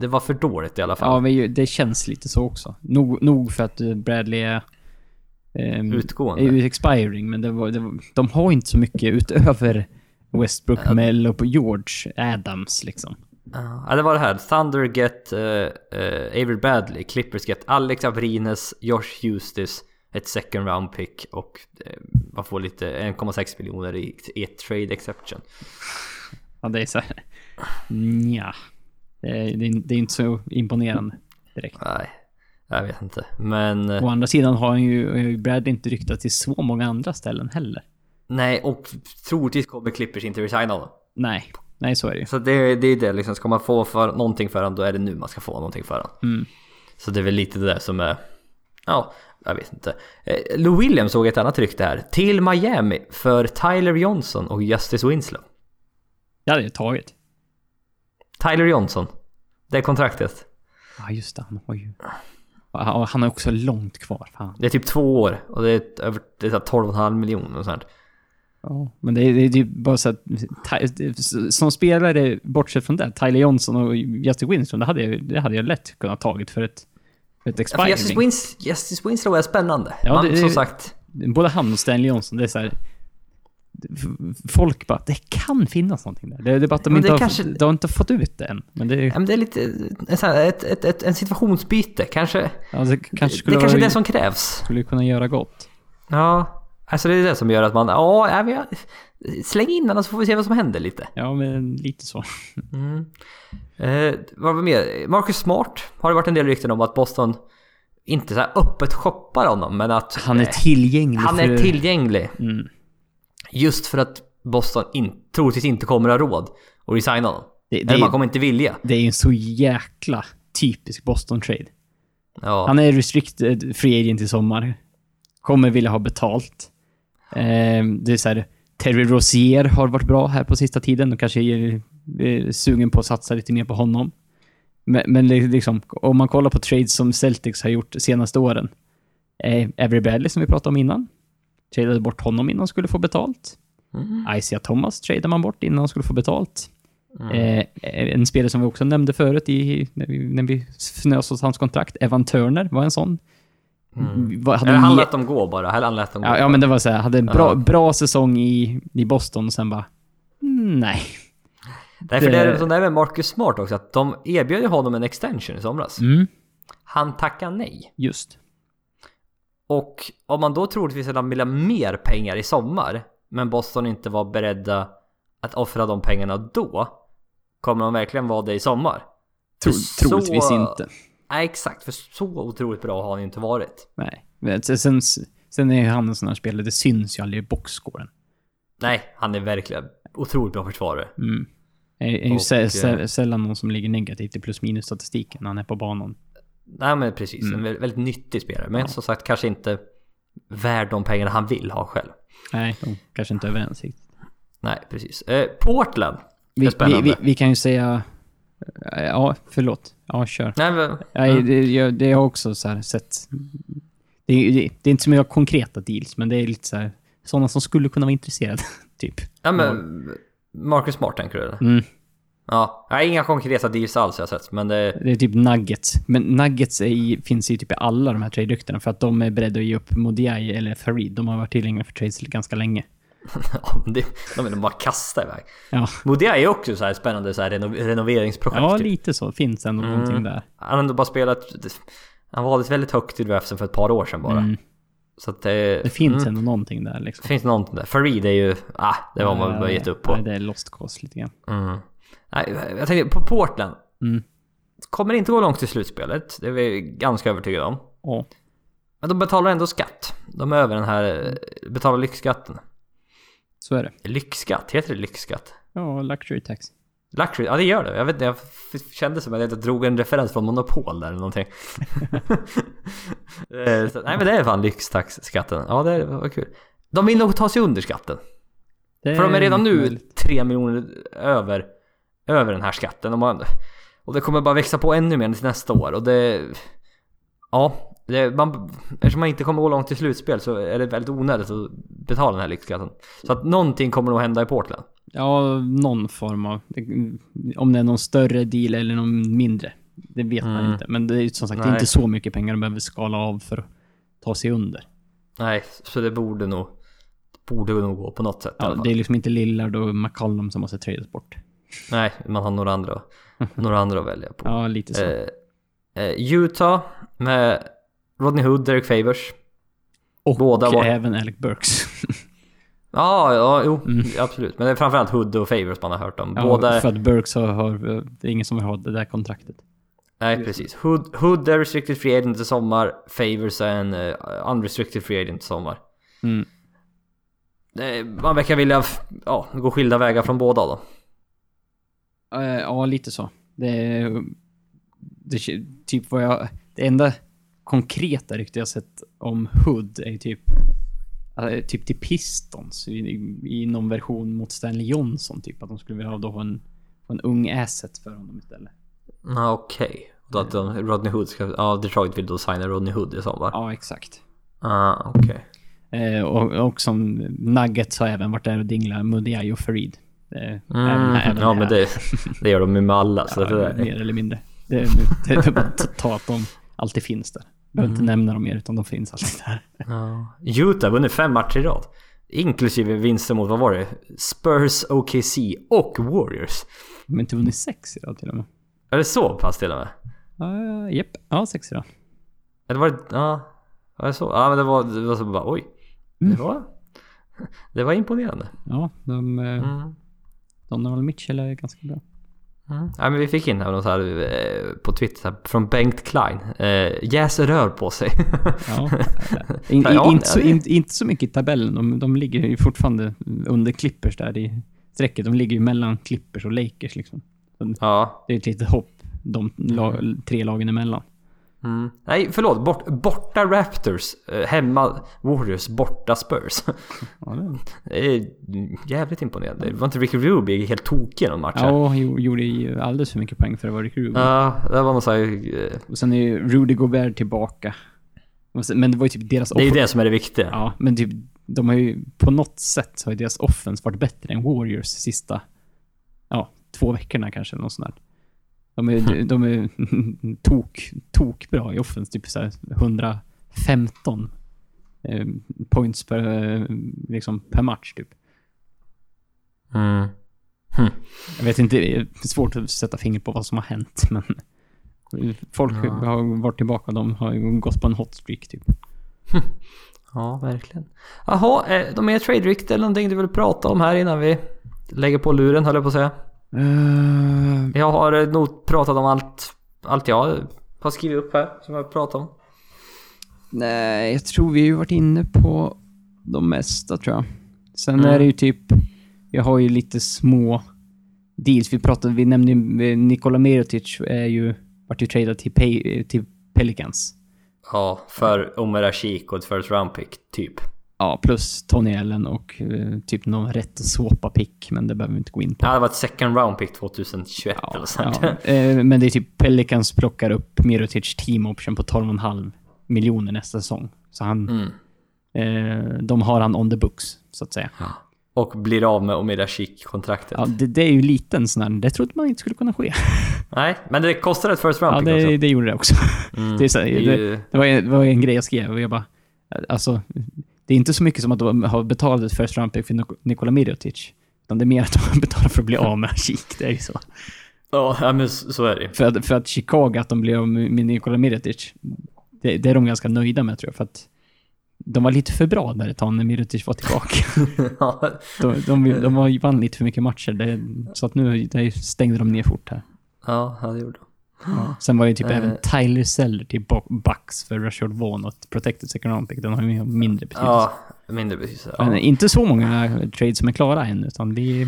Det, var för dåligt i alla Ja, fall. men ju- det känns lite så också. Nog, nog för att eh, Bradley är... ehm, Utgående. är expiring, men det var, det var, de har inte så mycket utöver Westbrook, Ja. Mel och George Adams liksom. Ja, det var det här. Thunder get uh, uh, Avery Bradley. Clippers get Alex Abrines, Josh Hustis, ett second round pick och uh, man får lite 1,6 miljoner i, i ett trade exception. Ja, det är så här. Nja. Det är, det, är, inte så imponerande direkt. Nej, jag vet inte. Men... eh, Å andra sidan har han ju Brad inte ryktat till så många andra ställen heller. Nej, och troligtvis kommer Clippers inte resigna honom. Nej, nej så är det ju. Så det, det är det liksom, ska man få för någonting för honom då är det nu man ska få någonting för honom. Mm. Så det är väl lite det där som är... Ja, jag vet inte. Eh, Lou Williams såg ett annat rykte här. Till Miami för Tyler Johnson och Justice Winslow. Det hade jag tagit. Tyler Johnson. Det är kontraktet. Ja, just det. Han har ju... Han är också långt kvar. Fan. Det är typ två år och det är över det är så här 12,5 miljoner och sånt. Ja, men det är, det är typ bara så att... Som spelare, bortsett från det, Tyler Johnson och Justin Winston, det hade jag, det hade jag lätt kunnat tagit för ett, för ett Ja, för expiring. Justice, Wins, Justice Winslow är spännande. Ja, Man, det- som sagt. Både han och Stanley Johnson, det är så här... Folk bara, det kan finnas någonting där. Det, det är bara att de, inte det har, kanske- de har inte fått ut det än. Men det, Ja, men det är lite ett, ett, ett, en situationsbyte. Kanske, ja, det kanske det skulle, är kanske vara, det som krävs. skulle kunna göra gott. Ja, alltså det är det som gör att man, ja, ja, men jag, släng in den så får vi se vad som händer lite. Ja, men lite så. Mm. Eh, vad var mer? Marcus Smart har det varit en del rykten om att Boston inte så öppet shoppar honom, men att Han är tillgänglig han för... är tillgänglig. Mm. Just för att Boston in, troligtvis inte kommer ha råd att resigna honom. Det, det, Eller man kommer inte vilja. det är ju en så jäkla typisk Boston-trade. Ja. Han är restricted free agent i sommar. Kommer vilja ha betalt. Eh, det är så här, Terry Rozier har varit bra här på sista tiden och kanske är, är sugen på att satsa lite mer på honom. Men, men liksom, om man kollar på trades som Celtics har gjort de senaste åren. Eh, Avery Bradley som vi pratade om innan. Tradade bort honom innan han skulle få betalt. Mm. Isaiah Thomas tradade man bort innan han skulle få betalt. Mm. Eh, en spelare som vi också nämnde förut i, när vi, när vi fnös åt hans kontrakt, Evan Turner var en sån. Mm. Var, hade han lät dem gå bara. Han lät dem gå. ja, ja, men det var så här, hade en bra, Ja. bra säsong i, i Boston och sen bara... mm, Nej. Nej, för det är det- som det är med Marcus Smart också, att de erbjöd honom en extension i somras. Mm, Han tackade nej. just. Och om man då troligtvis hade velat mer pengar i sommar, men Boston inte var beredda att offra de pengarna då, kommer de verkligen vara det i sommar? Tro, För troligtvis så- inte. Nej, exakt. För så otroligt bra har han inte varit. Nej. Sen, sen är han en sån här spelare, det syns ju aldrig i boxscoren. Nej, han är verkligen otroligt bra försvarare. Mm. Det är ju Och, eh, sällan någon som ligger negativt i plus minus statistiken när han är på banan. Nej men precis, Mm. en väldigt, nyttig spelare. Men Ja. som sagt kanske inte värd de pengarna han vill ha själv. Nej, de kanske inte är överens. Nej, precis. Eh, Portland. Vi, vi, vi, vi kan ju säga... Ja, förlåt. Ja, kör. Nej, men, Nej, mm. det, jag, det har också så här sett. Det, är- det, det är inte så mycket konkreta deals, men det är lite så här... Sådana som skulle kunna vara intresserade, typ. ja, men Marcus Smart tänker du eller? Mm. Ja, nej, inga konkreta deals alls har jag sett. Men det... Det är typ Nuggets. Men Nuggets i, finns ju typ i alla de här trade-ryktena för att de är beredda att ge upp Modiai eller Farid. De har varit tillgängliga för trades ganska länge. det de vill bara kasta iväg. Ja, Modia är också så här spännande så här reno, renoveringsprojekt. ja typ. lite så. Finns ändå Mm. någonting där. Han har ändå bara spelat... Han valdes väldigt högt i draften för ett par år sedan bara. Mm. Så att det... Det finns mm, ändå någonting där liksom. det finns någonting där. Farid är ju... Ah, det var man bara gett upp på. Nej, det är lost cause lite grann. Mm. Nej, jag tänkte på Portland. Mm. Kommer inte gå långt i slutspelet. Det är vi ganska övertygade om. Ja. Men de betalar ändå skatt. De är över den här... Betalar lyxskatten. Så är det. Lyxskatt? Heter det lyxskatt? Ja, luxury tax. Luxury? Ja det gör det. Jag vet inte, jag kände som att jag drog en referens från Monopol där eller någonting. Eh, så, nej men det är fan lyxtaxskatten. Ja det var kul. De vill nog ta sig under skatten. För de är redan nu möjligt. 3 miljoner över, över den här skatten. Och, man, och det kommer bara växa på ännu mer till nästa år. Och det... Ja, det, man, eftersom man inte kommer gå långt i slutspel så är det väldigt onödigt att betala den här lyxskatten. Så att någonting kommer nog hända i Portland. Ja, någon form av... Om det är någon större deal eller någon mindre. Det vet man Mm. inte. Men det är som sagt det är inte så mycket pengar de behöver skala av för att ta sig under. Nej, så det borde nog... Borde nog gå på något sätt Ja, det är liksom inte Lillard och McCollum som måste tradas bort. Nej, man har några andra, några andra att välja på. Ja, lite så. Eh, eh, Utah med Rodney Hood, Derek Favors. och båda var- även Alec Burks. Ja, ja, jo, Mm. absolut. Men det är framförallt Hood och Favors man har hört om. Ja, Båda... För att Burks har, har... Det är ingen som vill ha det där kontraktet. Nej, precis. Hood, Hood är restricted free agent i sommar. Favors är en uh, unrestricted free agent i sommar. Mm. Eh, man verkar vilja ja, gå skilda vägar från båda då. Eh, Ja, lite så. Det. Det, typ vad jag... Det enda konkreta rykte jag sett om Hood är ju typ... eh, Typ till Pistons i, i, i någon version mot Stanley Johnson typ. Att de skulle vilja ha då en, en ung asset för honom istället. Ja, Okej, Då att de, Rodney Hood ska, ja Detroit vill då signa Rodney Hood i sommar. Ja, exakt. Ah, okej. Eh, och, och som Nuggets har även varit där och dinglat Mudiay och Farid. Eh, Mm, även- även ja men det, det gör de ju med alla. Så Ja, det mer eller mindre. Det, det, det är bara att ta att de alltid finns där. Behöver Mm. inte nämna dem mer, utan de finns alltid där. Ja. Utah vunnit fem matcher i rad. Inklusive vinster mot, vad var det? Spurs, OKC och Warriors. De har inte vunnit sex idag till och med. Är det så pass till och med? Uh, Japp, ja sex idag. Eller var det... Ja. Var det så? Ja men det var, det var så bara oj. Mm. Det var... Det var imponerande. Ja, de... eh, Mm. Donovan Mitchell är ganska bra. Mm. Ja, men vi fick in här något så här eh, på Twitter här, från Bengt Klein. Eh, jäser rör på sig. Ja. In, in, inte, så, in, inte så mycket i tabellen. De, de ligger ju fortfarande under Clippers där i strecket. De ligger ju mellan Clippers och Lakers liksom. ja. Det är ett litet hopp de la, tre lagen emellan. Mm. Nej, förlåt. Bort, borta Raptors. Eh, hemma Warriors. Borta Spurs. Ja, det, Det är jävligt imponerande. Var inte Ricky Rubio helt tokig i någon match? här? ja, jo- gjorde ju alldeles för mycket poäng för att vara Rick Rubin. Ja, det var någon så här, eh, Och sen är ju Rudy Gobert tillbaka. Men det var ju typ deras Det är ju det som är det viktiga. Ja, men typ, de har ju på något sätt har ju deras offense varit bättre än Warriors sista, ja, två veckorna kanske eller något sånt där. De är, de är tok, tok bra i offense, typ så här 115 eh, points per, eh, liksom, per match typ. Mm. Jag vet inte, det är svårt att sätta fingret på vad som har hänt, men folk Ja. har varit tillbaka, de har ju gått på en hot streak typ. Ja, verkligen. Jaha, eh, de är trade rykte eller någonting du vill prata om här innan vi lägger på luren höll jag på att säga. Uh, Jag har eh, nog pratat om allt, allt jag har skrivit upp här som jag pratat om. Nej, jag tror vi har varit inne på de mesta tror jag. Sen Mm. är det ju typ, jag har ju lite små deals. Vi pratade, vi nämnde ju eh, Nikola Mirotic är ju, vart ju tradad till, Pay, till Pelicans. Ja, för Omer Ashik och ett first round pick, typ. Ja, plus Tony Allen och eh, typ någon rätt swappa pick, men det behöver vi inte gå in på. Ja, det var ett second round pick 2021 eller sånt. Ja, eh, men det är typ Pelicans plockar upp Mirotic team option på 12,5 miljoner nästa säsong. Så han, Mm. eh, de har han on the books, så att säga. Och blir av med Omer Ashik-kontraktet. Ja, det, det är ju lite en sån här, det trodde man inte skulle kunna ske. Nej, men det kostar ett first round Ja, pick det, också. det gjorde det också. Mm. Det, så, Det det, ju- det, var, en- det var en grej jag skrev och jag bara... Alltså, det är inte så mycket som att de har betalat ett first round pick för Nik- Nikola Mirotic. Utan det är mer att de har betalat för att bli av med Ashik. Det är ju så. Ja, men så är det För att, för att Chicago, att de blir av med Nikola Mirotic, det, det är de ganska nöjda med tror jag. För att de var lite för bra där ett tag när Mirotic var tillbaka. ja, De, de, de var, vann lite för mycket matcher. Det, så att nu det stängde de ner fort här. ja, det gjorde de. Sen var ju typ Eh. även Tyler Seller till Bucks för Rashard Vaughn och protected second round pick. Den har ju mindre betydelse. Ja, mindre betydelse. Men Ja. inte så många trades som är klara än, utan vi,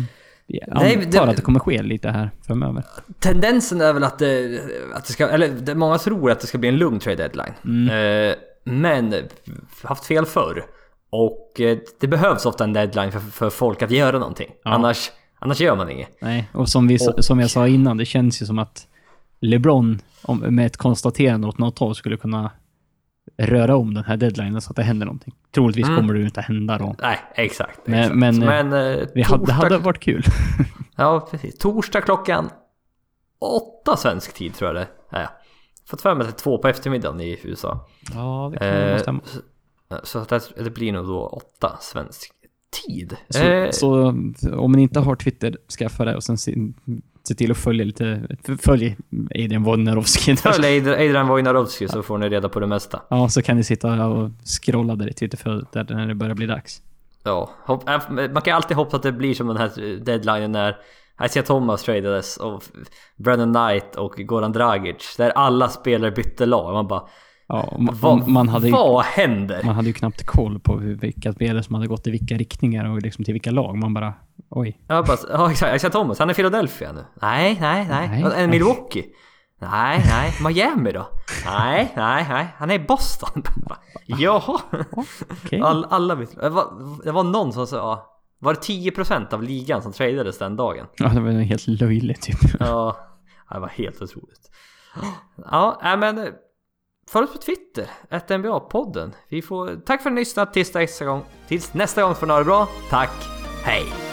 vi Nej, antar det- att det kommer ske lite här framöver. Tendensen är väl att det, att det ska, eller det, många tror att det ska bli en lugn trade deadline. Mm. Eh, men haft fel förr. Och eh, det behövs ofta en deadline för, för folk att göra någonting. Ja. Annars, annars gör man inget. Nej, och som, vi, Och- som jag sa innan, det känns ju som att LeBron om, med ett konstaterande åt något håll skulle kunna röra om den här deadlinen så att det händer någonting. Troligtvis Mm. kommer det inte hända då. Nej, exakt. Men- exakt. men, men eh, Vi hade, det torsdag, hade varit kul. Ja, precis. Torsdag klockan åtta svensk tid tror jag det är. Fått för mig att det är två på eftermiddagen i USA. Ja, det kan Eh, stämma. så, att det, det blir nog då åtta svensk tid. Så, Eh, så om ni inte har Twitter, skaffa det och sen se, till att följa lite, följ Adrian Wojnarowski. Följ Adrian- Wojnarowski så får ni reda på det mesta. Ja, så kan ni sitta och scrolla där i Twitterflödet där när det börjar bli dags. Ja, äh, man kan alltid hoppas att det blir som den här deadlinen när Isaiah Thomas tradades och Brennan Knight och Goran Dragic. Där alla spelare bytte lag. Man bara... Ja, och ma- Vad, man, hade vad händer? man hade ju knappt koll på hur, vilka spelare som hade gått i vilka riktningar och liksom till vilka lag. Man bara, oj. Jag bara, ja exakt, Isaiah Thomas, han är Philadelphia nu. Nej, nej, nej. Nej. Är Milwaukee? Nej, nej. Miami då? Nej, nej, nej. Han är i Boston. Jaha. Okej. All, alla vet. Det var, det var någon som sa, ja, var det 10% av ligan som tradades den dagen? Ja, det var helt löjligt typ. Ja, det var helt otroligt. Ja, men eh, följ oss på Twitter, ett NBA-podden. Vi får, tack för att ni lyssnat tills nästa gång. Tills nästa gång får ni ha det bra. Tack, hej!